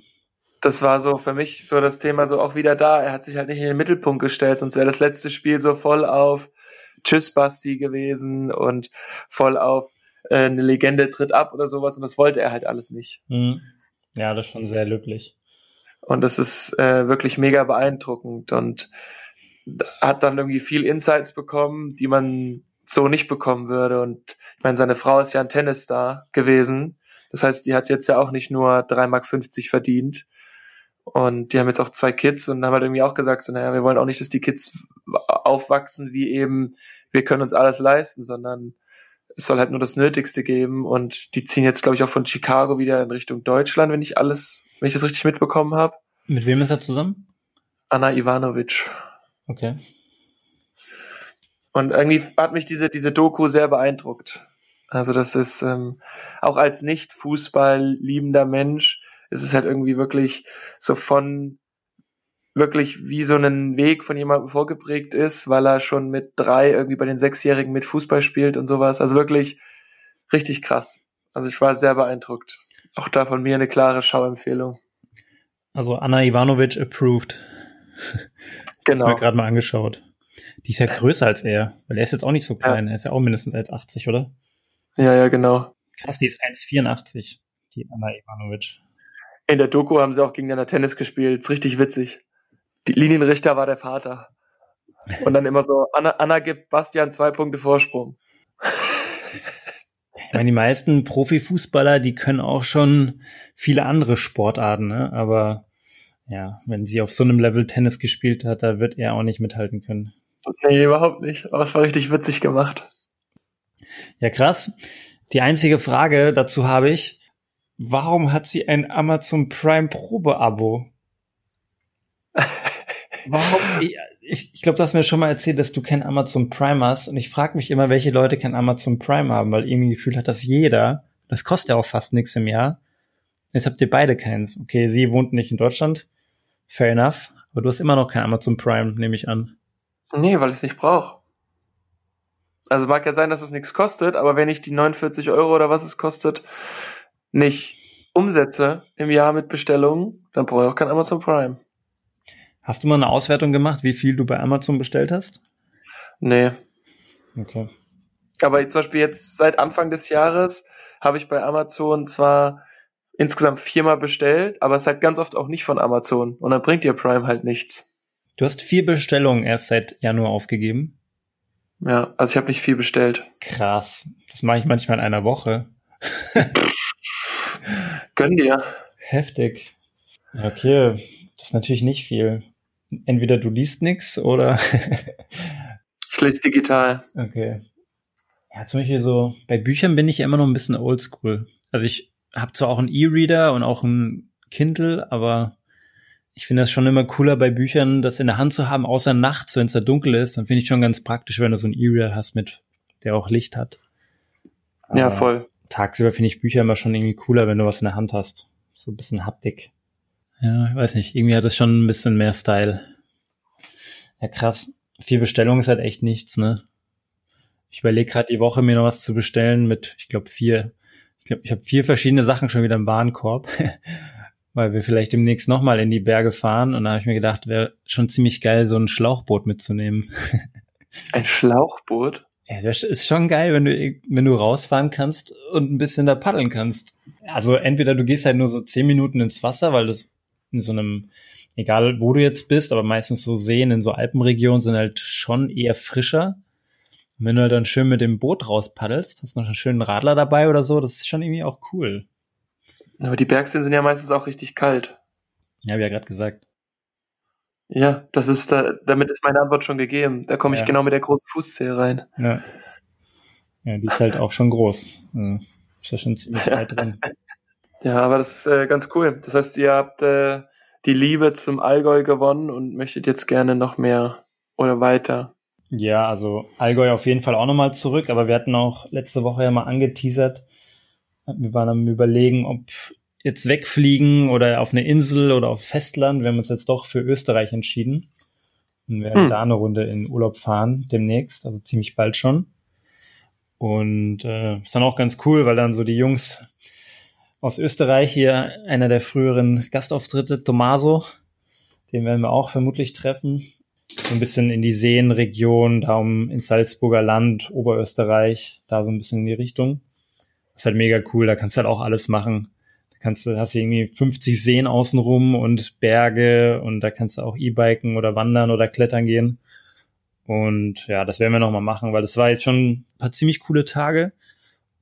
Das war so für mich so das Thema so auch wieder da. Er hat sich halt nicht in den Mittelpunkt gestellt, sonst wäre das letzte Spiel so voll auf Tschüss Basti gewesen und voll auf äh, eine Legende tritt ab oder sowas und das wollte er halt alles nicht. Mhm. Ja, das ist schon sehr löblich. Und das ist äh, wirklich mega beeindruckend und hat dann irgendwie viel Insights bekommen, die man so nicht bekommen würde. Und ich meine, seine Frau ist ja ein Tennisstar gewesen. Das heißt, die hat jetzt ja auch nicht nur 3,50 Mark verdient. Und die haben jetzt auch zwei Kids und haben halt irgendwie auch gesagt, so, naja, wir wollen auch nicht, dass die Kids aufwachsen wie eben, wir können uns alles leisten, sondern es soll halt nur das Nötigste geben. Und die ziehen jetzt, glaube ich, auch von Chicago wieder in Richtung Deutschland, wenn ich alles, wenn ich das richtig mitbekommen habe. Mit wem ist er zusammen? Anna Ivanovic. Okay. Und irgendwie hat mich diese, diese Doku sehr beeindruckt. Also das ist ähm, auch als nicht Fußball liebender Mensch, ist es halt irgendwie wirklich so von wirklich wie so einen Weg von jemandem vorgeprägt ist, weil er schon mit drei irgendwie bei den Sechsjährigen mit Fußball spielt und sowas. Also wirklich richtig krass. Also ich war sehr beeindruckt. Auch da von mir eine klare Schauempfehlung. Also Anna Ivanovic approved. <laughs> Genau. Das mir gerade mal angeschaut. Die ist ja größer als er, weil er ist jetzt auch nicht so klein. Ja. Er ist ja auch mindestens 1,80, oder? Ja, ja, genau. Krass, die ist 1,84, die Anna Ivanovic. In der Doku haben sie auch gegeneinander Tennis gespielt. Ist richtig witzig. Die Linienrichter war der Vater. Und dann immer so, Anna, Anna gibt Bastian zwei Punkte Vorsprung. Ich meine, die meisten Profifußballer, die können auch schon viele andere Sportarten, ne? aber ja, wenn sie auf so einem Level Tennis gespielt hat, da wird er auch nicht mithalten können. Nee, überhaupt nicht. Aber es war richtig witzig gemacht. Ja, krass. Die einzige Frage dazu habe ich, warum hat sie ein Amazon Prime Probe-Abo? Warum? Ich, ich, glaube, du hast mir schon mal erzählt, dass du kein Amazon Prime hast. Und ich frage mich immer, welche Leute kein Amazon Prime haben, weil irgendwie Gefühl hat, dass jeder, das kostet ja auch fast nichts im Jahr. Jetzt habt ihr beide keins. Okay, sie wohnt nicht in Deutschland. Fair enough. Aber du hast immer noch kein Amazon Prime, nehme ich an. Nee, weil ich es nicht brauche. Also mag ja sein, dass es nichts kostet, aber wenn ich die 49 Euro oder was es kostet, nicht umsetze im Jahr mit Bestellungen, dann brauche ich auch kein Amazon Prime. Hast du mal eine Auswertung gemacht, wie viel du bei Amazon bestellt hast? Nee. Okay. Aber zum Beispiel jetzt seit Anfang des Jahres habe ich bei Amazon zwar insgesamt viermal bestellt, aber es ist halt ganz oft auch nicht von Amazon und dann bringt dir Prime halt nichts. Du hast vier Bestellungen erst seit Januar aufgegeben. Ja, also ich habe nicht viel bestellt. Krass. Das mache ich manchmal in einer Woche. Gönn dir. Heftig. Okay, das ist natürlich nicht viel. Entweder du liest nix oder. ich lese digital. <laughs> Okay. Ja, zum Beispiel so, bei Büchern bin ich immer noch ein bisschen oldschool. Also ich habe zwar auch einen E-Reader und auch ein Kindle, aber ich finde das schon immer cooler bei Büchern, das in der Hand zu haben, außer nachts, wenn es da dunkel ist, dann finde ich schon ganz praktisch, wenn du so einen E-Reader hast mit, der auch Licht hat. Aber ja, voll. Tagsüber finde ich Bücher immer schon irgendwie cooler, wenn du was in der Hand hast. So ein bisschen Haptik. Ja, ich weiß nicht, irgendwie hat das schon ein bisschen mehr Style. Ja, krass. Vier Bestellungen ist halt echt nichts, ne? Ich überlege gerade die Woche mir noch was zu bestellen mit, ich glaube, vier. Ich glaube, ich habe vier verschiedene Sachen schon wieder im Warenkorb. <laughs> weil wir vielleicht demnächst nochmal in die Berge fahren. Und da habe ich mir gedacht, wäre schon ziemlich geil, so ein Schlauchboot mitzunehmen. <laughs> Ein Schlauchboot? Ja, das ist schon geil, wenn du, wenn du rausfahren kannst und ein bisschen da paddeln kannst. Also entweder du gehst halt nur so zehn Minuten ins Wasser, weil das in so einem, egal wo du jetzt bist, aber meistens so Seen in so Alpenregionen sind halt schon eher frischer. Und wenn du halt dann schön mit dem Boot rauspaddelst, hast noch einen schönen Radler dabei oder so, das ist schon irgendwie auch cool. Aber die Bergseen sind ja meistens auch richtig kalt. Ja, wie ja gerade gesagt. Ja, das ist da, damit ist meine Antwort schon gegeben. Da komme ich ja. genau mit der großen Fußzehe rein. Ja. Ja, die ist halt auch schon groß. Also, ist ja schon ziemlich <laughs> weit drin. Ja, aber das ist äh, ganz cool. Das heißt, ihr habt äh, die Liebe zum Allgäu gewonnen und möchtet jetzt gerne noch mehr oder weiter. Ja, also Allgäu auf jeden Fall auch nochmal zurück, aber wir hatten auch letzte Woche ja mal angeteasert, wir waren am überlegen, ob jetzt wegfliegen oder auf eine Insel oder auf Festland. Wir haben uns jetzt doch für Österreich entschieden und werden hm. da eine Runde in Urlaub fahren demnächst, also ziemlich bald schon. Und äh, ist dann auch ganz cool, weil dann so die Jungs aus Österreich hier, einer der früheren Gastauftritte, Tomaso, den werden wir auch vermutlich treffen. So ein bisschen in die Seenregion, da um ins Salzburger Land, Oberösterreich, da so ein bisschen in die Richtung. Das ist halt mega cool, da kannst du halt auch alles machen. Da kannst du, hast du irgendwie 50 Seen außenrum und Berge und da kannst du auch E-Biken oder wandern oder klettern gehen. Und ja, das werden wir nochmal machen, weil das war jetzt schon ein paar ziemlich coole Tage.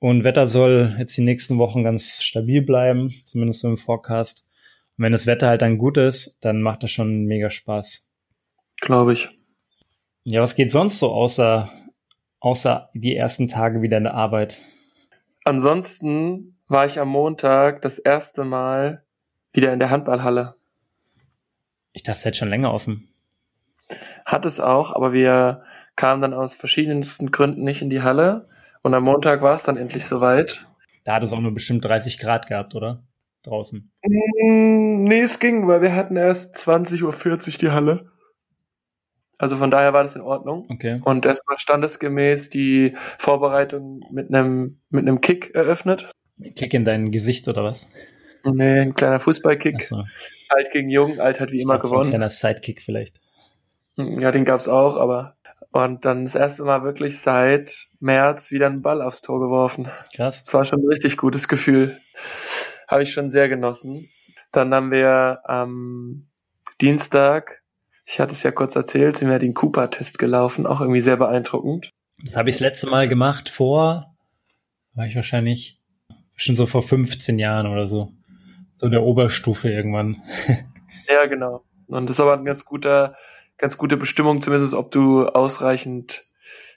Und Wetter soll jetzt die nächsten Wochen ganz stabil bleiben, zumindest so im Forecast. Und wenn das Wetter halt dann gut ist, dann macht das schon mega Spaß. Glaube ich. Ja, was geht sonst so außer, außer die ersten Tage wieder in der Arbeit? Ansonsten war ich am Montag das erste Mal wieder in der Handballhalle. Ich dachte, es hätte schon länger offen. Hat es auch, aber wir kamen dann aus verschiedensten Gründen nicht in die Halle. Und am Montag war es dann endlich soweit. Da hat es auch nur bestimmt 30 Grad gehabt, oder? Draußen. Mm, nee, es ging, weil wir hatten erst 20.40 Uhr die Halle. Also von daher war das in Ordnung. Okay. Und erstmal standesgemäß die Vorbereitung mit einem mit einem Kick eröffnet. Kick in dein Gesicht oder was? Nee, ein kleiner Fußballkick. So. Alt gegen Jung, Alt hat wie immer So ein gewonnen. kleiner Sidekick vielleicht. Ja, den gab's auch, aber und dann das erste Mal wirklich seit März wieder einen Ball aufs Tor geworfen. Krass. Das war schon ein richtig gutes Gefühl. Habe ich schon sehr genossen. Dann haben wir am Dienstag, ich hatte es ja kurz erzählt, sind wir den Cooper-Test gelaufen, auch irgendwie sehr beeindruckend. Das habe ich das letzte Mal gemacht vor, war ich wahrscheinlich schon so vor 15 Jahren oder so. So der Oberstufe irgendwann. <laughs> Ja, genau. Und das ist aber ein ganz guter, ganz gute Bestimmung, zumindest ob du ausreichend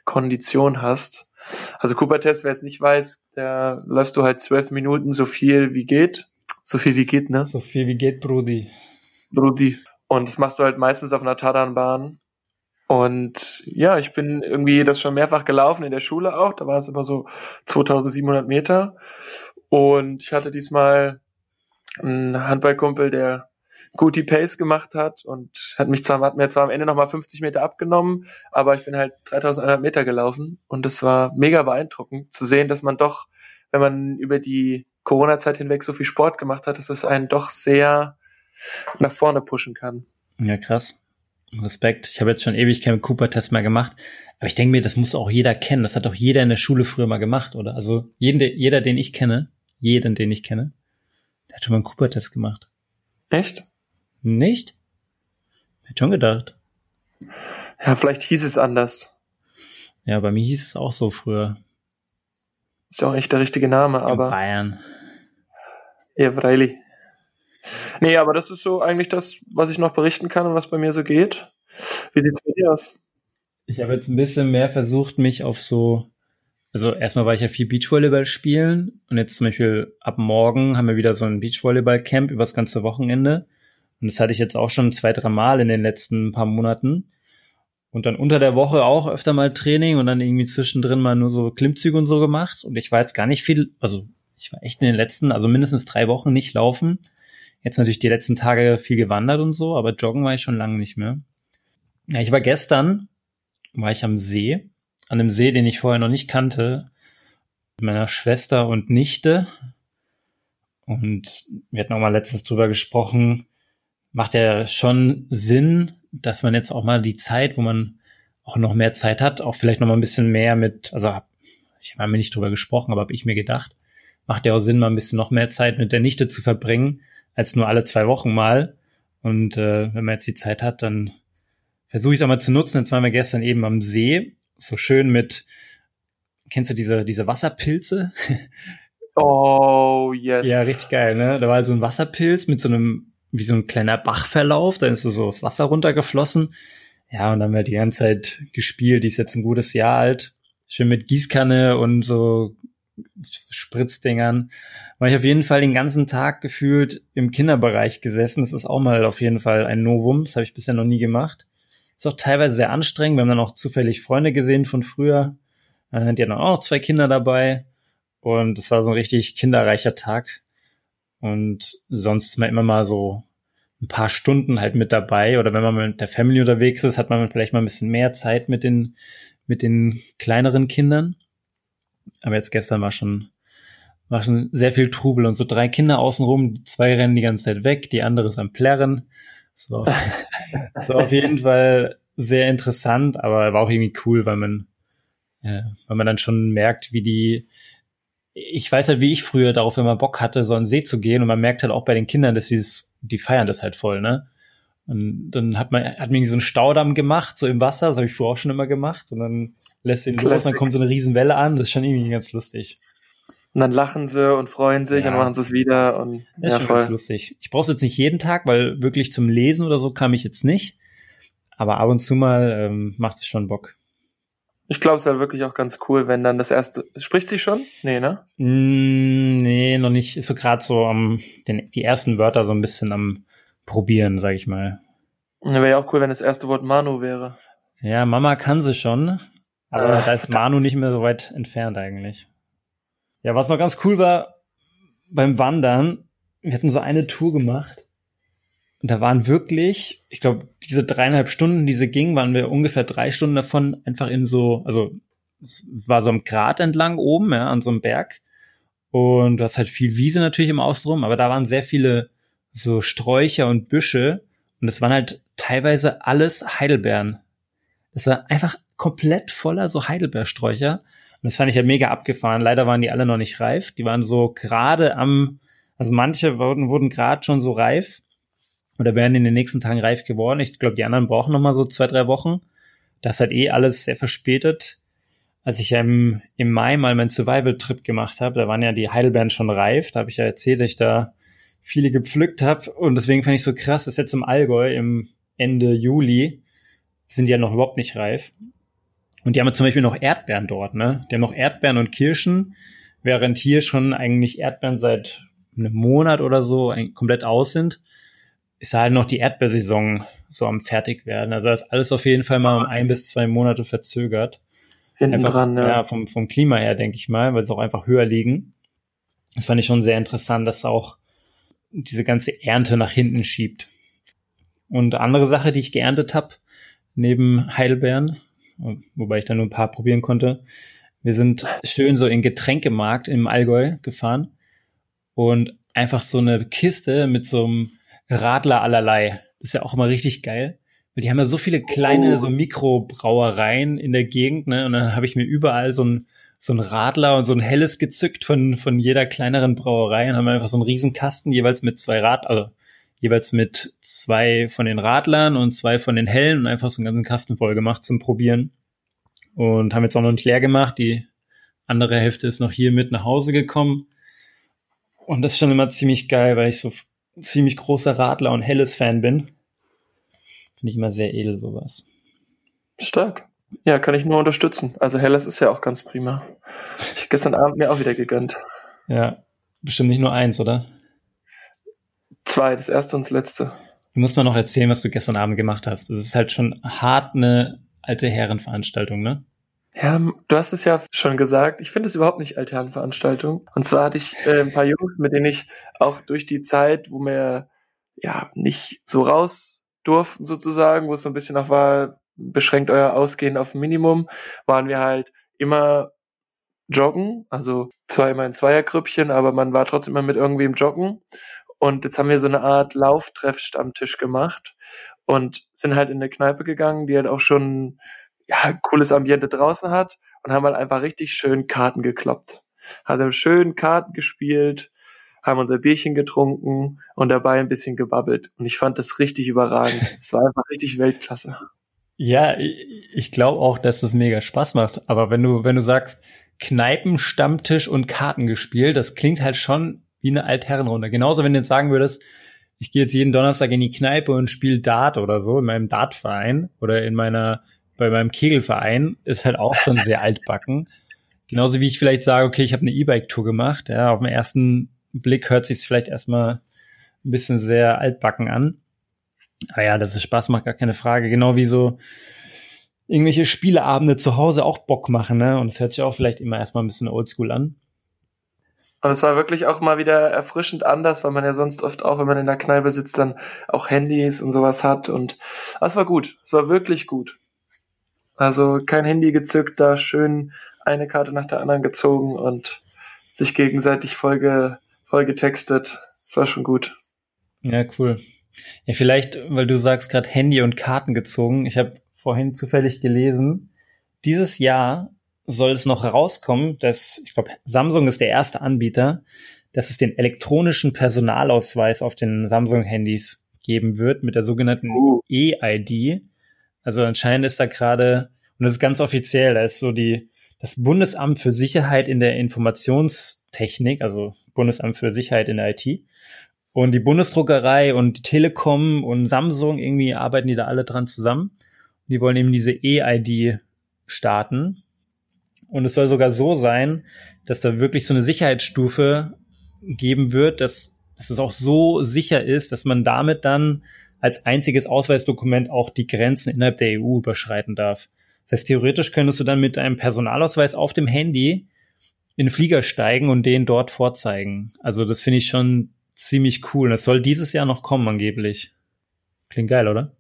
Kondition hast. Also Cooper-Test, wer es nicht weiß, da läufst du halt zwölf Minuten so viel wie geht. So viel wie geht, ne? So viel wie geht, Brudi. Brudi. Und das machst du halt meistens auf einer Tatanbahn. Und ja, ich bin irgendwie das schon mehrfach gelaufen in der Schule auch. Da war es immer so 2700 Meter. Und ich hatte diesmal einen Handballkumpel, der gut die Pace gemacht hat und hat mich zwar, hat mir zwar am Ende nochmal 50 Meter abgenommen, aber ich bin halt 3100 Meter gelaufen und es war mega beeindruckend zu sehen, dass man doch, wenn man über die Corona-Zeit hinweg so viel Sport gemacht hat, dass es einen doch sehr nach vorne pushen kann. Ja, krass. Respekt. Ich habe jetzt schon ewig keinen Cooper-Test mehr gemacht. Aber ich denke mir, das muss auch jeder kennen. Das hat doch jeder in der Schule früher mal gemacht, oder? Also jeden, jeder, den ich kenne, jeden, den ich kenne, der hat schon mal einen Cooper-Test gemacht. Echt? Nicht? Hätte schon gedacht. Ja, vielleicht hieß es anders. Ja, bei mir hieß es auch so früher. Ist ja auch echt der richtige Name, In aber Bayern. ja, freilich. Nee, aber das ist so eigentlich das, was ich noch berichten kann und was bei mir so geht. Wie sieht's bei dir aus? Ich habe jetzt ein bisschen mehr versucht, mich auf so, also erstmal war ich ja viel Beachvolleyball spielen und jetzt zum Beispiel ab morgen haben wir wieder so ein Beachvolleyball-Camp über das ganze Wochenende. Und das hatte ich jetzt auch schon zwei, drei Mal in den letzten paar Monaten. Und dann unter der Woche auch öfter mal Training und dann irgendwie zwischendrin mal nur so Klimmzüge und so gemacht. Und ich war jetzt gar nicht viel, also ich war echt in den letzten, also mindestens drei Wochen nicht laufen. Jetzt natürlich die letzten Tage viel gewandert und so, aber joggen war ich schon lange nicht mehr. Ja, ich war gestern, war ich am See, an einem See, den ich vorher noch nicht kannte, mit meiner Schwester und Nichte. Und wir hatten auch mal letztens drüber gesprochen, macht ja schon Sinn, dass man jetzt auch mal die Zeit, wo man auch noch mehr Zeit hat, auch vielleicht noch mal ein bisschen mehr mit, also hab, ich habe mir nicht drüber gesprochen, aber habe ich mir gedacht, macht ja auch Sinn, mal ein bisschen noch mehr Zeit mit der Nichte zu verbringen, als nur alle zwei Wochen mal. Und äh, wenn man jetzt die Zeit hat, dann versuche ich es auch mal zu nutzen. Jetzt waren wir gestern eben am See, so schön mit, kennst du diese, diese Wasserpilze? <laughs> Oh, yes. Ja, richtig geil, ne? Da war halt so ein Wasserpilz mit so einem, wie so ein kleiner Bachverlauf, dann ist so das Wasser runtergeflossen. Ja, und dann haben wir die ganze Zeit gespielt. Die ist jetzt ein gutes Jahr alt. Schön mit Gießkanne und so Spritzdingern. War ich auf jeden Fall den ganzen Tag gefühlt im Kinderbereich gesessen. Das ist auch mal auf jeden Fall ein Novum. Das habe ich bisher noch nie gemacht. Ist auch teilweise sehr anstrengend. Wir haben dann auch zufällig Freunde gesehen von früher. Äh, Die hatten auch noch zwei Kinder dabei. Und es war so ein richtig kinderreicher Tag. Und sonst ist man immer mal so ein paar Stunden halt mit dabei. Oder wenn man mit der Family unterwegs ist, hat man vielleicht mal ein bisschen mehr Zeit mit den, mit den kleineren Kindern. Aber jetzt gestern war schon, war schon sehr viel Trubel und so drei Kinder außenrum, zwei rennen die ganze Zeit weg, die andere ist am Plärren. Das war, <laughs> das war auf jeden Fall sehr interessant, aber war auch irgendwie cool, weil man, äh, weil man dann schon merkt, wie die, ich weiß halt, wie ich früher darauf immer Bock hatte, so den See zu gehen und man merkt halt auch bei den Kindern, dass sie es, die feiern das halt voll, ne? Und dann hat man, hat man so einen Staudamm gemacht, so im Wasser, das habe ich vorher auch schon immer gemacht. Und dann lässt ihn los, dann kommt so eine Riesenwelle an, das ist schon irgendwie ganz lustig. Und dann lachen sie und freuen sich ja. und machen sie es wieder und das ja, ist voll. ganz lustig. Ich brauche es jetzt nicht jeden Tag, weil wirklich zum Lesen oder so kam ich jetzt nicht. Aber ab und zu mal ähm, macht es schon Bock. Ich glaube, es wäre wirklich auch ganz cool, wenn dann das erste. Spricht sie schon? Nee, ne? Mm, nee, noch nicht. Ist so gerade so am den, die ersten Wörter so ein bisschen am probieren, sag ich mal. Wäre ja auch cool, wenn das erste Wort Manu wäre. Ja, Mama kann sie schon, aber äh, da ist Manu nicht mehr so weit entfernt eigentlich. Ja, was noch ganz cool war beim Wandern, wir hatten so eine Tour gemacht und da waren wirklich, ich glaube, diese dreieinhalb Stunden, die sie ging, waren wir ungefähr drei Stunden davon einfach in so, also es war so am Grat entlang oben, ja, an so einem Berg. Und du hast halt viel Wiese natürlich im Außenrum, aber da waren sehr viele so Sträucher und Büsche. Und es waren halt teilweise alles Heidelbeeren. Das war einfach komplett voller so Heidelbeersträucher. Und das fand ich halt mega abgefahren. Leider waren die alle noch nicht reif. Die waren so gerade am, also manche wurden, wurden gerade schon so reif oder werden in den nächsten Tagen reif geworden. Ich glaube, die anderen brauchen noch mal so zwei, drei Wochen. Das hat eh alles sehr verspätet. Als ich ja im, im Mai mal meinen Survival-Trip gemacht habe, da waren ja die Heidelbeeren schon reif. Da habe ich ja erzählt, dass ich da viele gepflückt habe. Und deswegen fand ich so krass, dass jetzt im Allgäu im Ende Juli sind die ja noch überhaupt nicht reif. Und die haben zum Beispiel noch Erdbeeren dort, ne? Die haben noch Erdbeeren und Kirschen, während hier schon eigentlich Erdbeeren seit einem Monat oder so komplett aus sind ist halt noch die Erdbeersaison so am fertig werden. Also das ist alles auf jeden Fall mal um ein bis zwei Monate verzögert. Hinten einfach, dran, ja. ja. vom, vom Klima her, denke ich mal, weil sie auch einfach höher liegen. Das fand ich schon sehr interessant, dass auch diese ganze Ernte nach hinten schiebt. Und andere Sache, die ich geerntet habe, neben Heidelbeeren, wobei ich da nur ein paar probieren konnte, wir sind schön so in Getränkemarkt im Allgäu gefahren und einfach so eine Kiste mit so einem Radler allerlei. Das ist ja auch immer richtig geil. Weil die haben ja so viele kleine, oh. so Mikrobrauereien in der Gegend, ne? Und dann habe ich mir überall so ein, so ein Radler und so ein helles gezückt von, von jeder kleineren Brauerei und haben einfach so einen riesen Kasten jeweils mit zwei Rad, also jeweils mit zwei von den Radlern und zwei von den hellen und einfach so einen ganzen Kasten voll gemacht zum Probieren. Und haben jetzt auch noch nicht leer gemacht. Die andere Hälfte ist noch hier mit nach Hause gekommen. Und das ist schon immer ziemlich geil, weil ich so ziemlich großer Radler und Helles-Fan bin. Finde ich immer sehr edel, sowas. Stark. Ja, kann ich nur unterstützen. Also Helles ist ja auch ganz prima. Ich gestern Abend mir auch wieder gegönnt. Ja, bestimmt nicht nur eins, oder? Zwei, das erste und das letzte. Du musst mal noch erzählen, was du gestern Abend gemacht hast. Das ist halt schon hart eine alte Herrenveranstaltung, ne? Ja, du hast es ja schon gesagt. Ich finde es überhaupt nicht Alternveranstaltung. Und zwar hatte ich äh, ein paar Jungs, mit denen ich auch durch die Zeit, wo wir ja nicht so raus durften sozusagen, wo es so ein bisschen noch war, beschränkt euer Ausgehen auf Minimum, waren wir halt immer joggen, also zwar immer in Zweiergrüppchen, aber man war trotzdem immer mit irgendwem joggen. Und jetzt haben wir so eine Art Lauftreffstammtisch gemacht und sind halt in eine Kneipe gegangen, die halt auch schon ja, cooles Ambiente draußen hat und haben halt einfach richtig schön Karten gekloppt. Also schön Karten gespielt, haben unser Bierchen getrunken und dabei ein bisschen gebabbelt. Und ich fand das richtig überragend. <laughs> Es war einfach richtig Weltklasse. Ja, ich glaube auch, dass das mega Spaß macht. Aber wenn du, wenn du sagst, Kneipen, Stammtisch und Karten gespielt, das klingt halt schon wie eine Altherrenrunde. Genauso, wenn du jetzt sagen würdest, ich gehe jetzt jeden Donnerstag in die Kneipe und spiele Dart oder so in meinem Dartverein oder in meiner bei meinem Kegelverein ist halt auch schon sehr altbacken. <laughs> Genauso wie ich vielleicht sage, okay, ich habe eine E-Bike-Tour gemacht. Ja, auf den ersten Blick hört sich vielleicht erstmal ein bisschen sehr altbacken an. Aber ja, dass es Spaß macht, gar keine Frage. Genau wie so irgendwelche Spieleabende zu Hause auch Bock machen, ne? Und es hört sich auch vielleicht immer erstmal ein bisschen oldschool an. Und es war wirklich auch mal wieder erfrischend anders, weil man ja sonst oft auch, wenn man in der Kneipe sitzt, dann auch Handys und sowas hat. Und es war gut. Es war wirklich gut. Also kein Handy gezückt, da schön eine Karte nach der anderen gezogen und sich gegenseitig voll, voll getextet. Das war schon gut. Ja, cool. Ja, vielleicht, weil du sagst gerade Handy und Karten gezogen. Ich habe vorhin zufällig gelesen, dieses Jahr soll es noch herauskommen, dass, ich glaube, Samsung ist der erste Anbieter, dass es den elektronischen Personalausweis auf den Samsung-Handys geben wird mit der sogenannten uh. E-ID. Also anscheinend ist da gerade, und das ist ganz offiziell, da ist so die, das Bundesamt für Sicherheit in der Informationstechnik, also Bundesamt für Sicherheit in der IT, und die Bundesdruckerei und die Telekom und Samsung, irgendwie arbeiten die da alle dran zusammen. Die wollen eben diese E-ID starten. Und es soll sogar so sein, dass da wirklich so eine Sicherheitsstufe geben wird, dass, dass es auch so sicher ist, dass man damit dann als einziges Ausweisdokument auch die Grenzen innerhalb der EU überschreiten darf. Das heißt, theoretisch könntest du dann mit einem Personalausweis auf dem Handy in den Flieger steigen und den dort vorzeigen. Also das finde ich schon ziemlich cool. Das soll dieses Jahr noch kommen angeblich. Klingt geil, oder?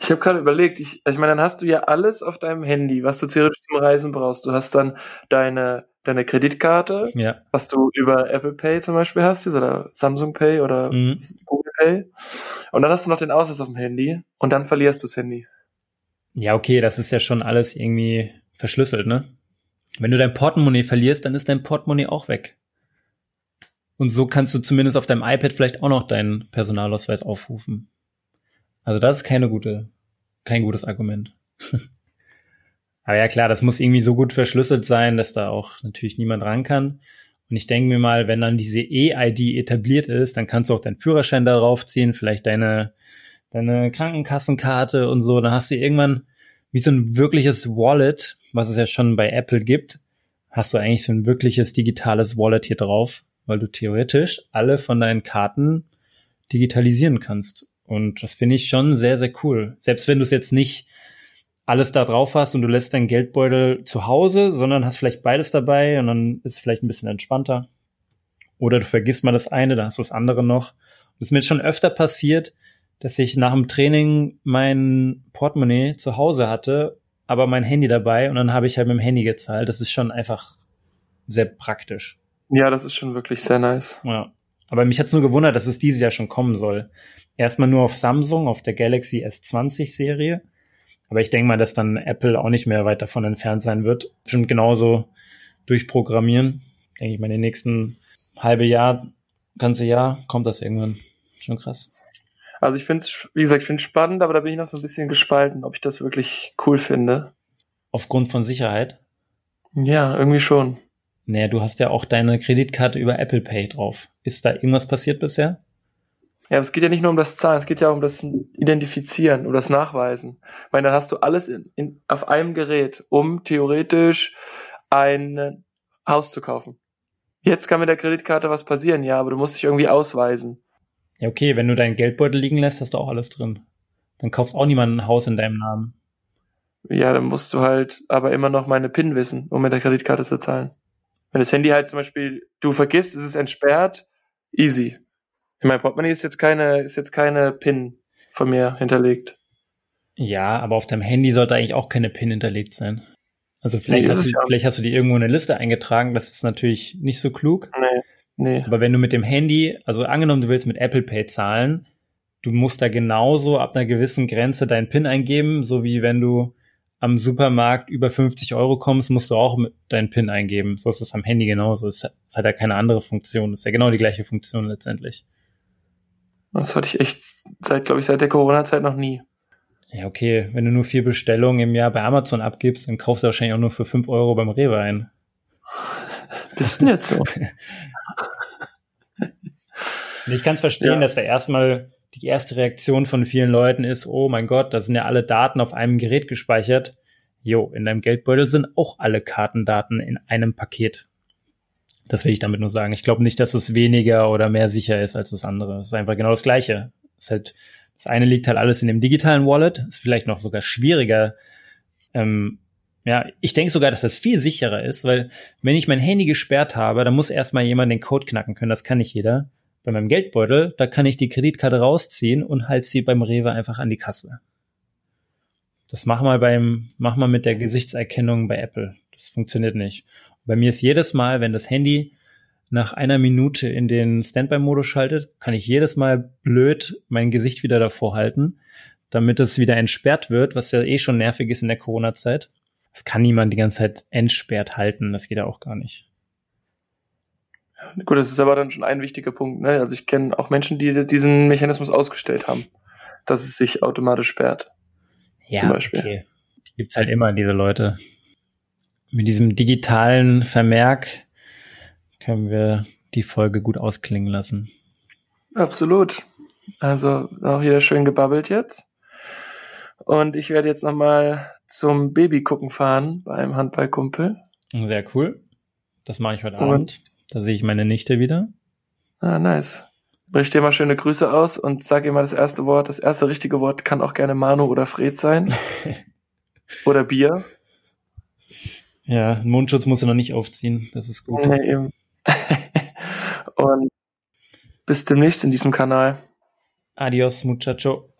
Ich habe gerade überlegt, ich, also ich meine, dann hast du ja alles auf deinem Handy, was du theoretisch zum Reisen brauchst. Du hast dann deine, deine Kreditkarte, ja. was du über Apple Pay zum Beispiel hast, oder Samsung Pay oder mhm. Pay. Und dann hast du noch den Ausweis auf dem Handy und dann verlierst du das Handy. Ja, okay, das ist ja schon alles irgendwie verschlüsselt, ne? Wenn du dein Portemonnaie verlierst, dann ist dein Portemonnaie auch weg. Und so kannst du zumindest auf deinem iPad vielleicht auch noch deinen Personalausweis aufrufen. Also das ist keine gute, kein gutes Argument. <laughs> Aber ja klar, das muss irgendwie so gut verschlüsselt sein, dass da auch natürlich niemand ran kann. Und ich denke mir mal, wenn dann diese E-ID etabliert ist, dann kannst du auch deinen Führerschein darauf ziehen, vielleicht deine, deine Krankenkassenkarte und so. Dann hast du irgendwann wie so ein wirkliches Wallet, was es ja schon bei Apple gibt, hast du eigentlich so ein wirkliches digitales Wallet hier drauf, weil du theoretisch alle von deinen Karten digitalisieren kannst. Und das finde ich schon sehr, sehr cool. Selbst wenn du es jetzt nicht alles da drauf hast und du lässt deinen Geldbeutel zu Hause, sondern hast vielleicht beides dabei und dann ist es vielleicht ein bisschen entspannter. Oder du vergisst mal das eine, dann hast du das andere noch. Und es ist mir jetzt schon öfter passiert, dass ich nach dem Training mein Portemonnaie zu Hause hatte, aber mein Handy dabei und dann habe ich halt mit dem Handy gezahlt. Das ist schon einfach sehr praktisch. Ja, das ist schon wirklich sehr nice. Ja. Aber mich hat's nur gewundert, dass es dieses Jahr schon kommen soll. Erstmal nur auf Samsung, auf der Galaxy S20 Serie. Aber ich denke mal, dass dann Apple auch nicht mehr weit davon entfernt sein wird. Bestimmt genauso durchprogrammieren. Denke ich mal, in den nächsten halbe Jahr, ganze Jahr kommt das irgendwann. Schon krass. Also ich finde es, wie gesagt, ich finde es spannend, aber da bin ich noch so ein bisschen gespalten, ob ich das wirklich cool finde. Aufgrund von Sicherheit? Ja, irgendwie schon. Naja, du hast ja auch deine Kreditkarte über Apple Pay drauf. Ist da irgendwas passiert bisher? Ja, aber es geht ja nicht nur um das Zahlen, es geht ja auch um das Identifizieren oder das Nachweisen. Ich meine, dann hast du alles in, in, auf einem Gerät, um theoretisch ein Haus zu kaufen. Jetzt kann mit der Kreditkarte was passieren, ja, aber du musst dich irgendwie ausweisen. Ja, okay, wenn du deinen Geldbeutel liegen lässt, hast du auch alles drin. Dann kauft auch niemand ein Haus in deinem Namen. Ja, dann musst du halt aber immer noch meine PIN wissen, um mit der Kreditkarte zu zahlen. Wenn das Handy halt zum Beispiel du vergisst, ist es entsperrt, easy. In meinem Portemonnaie ist jetzt keine, ist jetzt keine PIN von mir hinterlegt. Ja, aber auf deinem Handy sollte eigentlich auch keine PIN hinterlegt sein. Also vielleicht, nee, hast, du, ja. vielleicht hast du die irgendwo in eine Liste eingetragen, das ist natürlich nicht so klug. Nee, nee. Aber wenn du mit dem Handy, also angenommen, du willst mit Apple Pay zahlen, du musst da genauso ab einer gewissen Grenze deinen PIN eingeben, so wie wenn du am Supermarkt über 50 Euro kommst, musst du auch mit deinen PIN eingeben. So ist es am Handy genauso. Es hat ja keine andere Funktion. Es ist ja genau die gleiche Funktion letztendlich. Das hatte ich echt seit, glaube ich, seit der Corona-Zeit noch nie. Ja, okay. Wenn du nur vier Bestellungen im Jahr bei Amazon abgibst, dann kaufst du wahrscheinlich auch nur für fünf Euro beim Rewe ein. <laughs> Bist du jetzt so? <laughs> ich kann es verstehen, ja. dass da erstmal die erste Reaktion von vielen Leuten ist, oh mein Gott, da sind ja alle Daten auf einem Gerät gespeichert. Jo, in deinem Geldbeutel sind auch alle Kartendaten in einem Paket. Das will ich damit nur sagen. Ich glaube nicht, dass es weniger oder mehr sicher ist als das andere. Es ist einfach genau das Gleiche. Es ist halt, das eine liegt halt alles in dem digitalen Wallet. Ist vielleicht noch sogar schwieriger. Ähm, ja, ich denke sogar, dass das viel sicherer ist, weil wenn ich mein Handy gesperrt habe, dann muss erstmal jemand den Code knacken können. Das kann nicht jeder. Bei meinem Geldbeutel, da kann ich die Kreditkarte rausziehen und halt sie beim Rewe einfach an die Kasse. Das mach mal beim, mach mal mit der Gesichtserkennung bei Apple. Das funktioniert nicht. Bei mir ist jedes Mal, wenn das Handy nach einer Minute in den Standby-Modus schaltet, kann ich jedes Mal blöd mein Gesicht wieder davor halten, damit es wieder entsperrt wird, was ja eh schon nervig ist in der Corona-Zeit. Das kann niemand die ganze Zeit entsperrt halten, das geht ja auch gar nicht. Gut, das ist aber dann schon ein wichtiger Punkt. Ne? Also ich kenne auch Menschen, die diesen Mechanismus ausgestellt haben, dass es sich automatisch sperrt. Ja, zum Beispiel. okay. Gibt halt immer diese Leute. Mit diesem digitalen Vermerk können wir die Folge gut ausklingen lassen. Absolut. Also auch wieder schön gebabbelt jetzt. Und ich werde jetzt nochmal zum Baby gucken fahren beim Handballkumpel. Sehr cool. Das mache ich heute und Abend. Da sehe ich meine Nichte wieder. Ah, nice. Richte dir mal schöne Grüße aus und sag ihr mal das erste Wort. Das erste richtige Wort kann auch gerne Manu oder Fred sein. <laughs> oder Bier. Ja, Mundschutz muss er noch nicht aufziehen. Das ist gut. Nee, eben. <laughs> und bis demnächst in diesem Kanal. Adios, muchacho.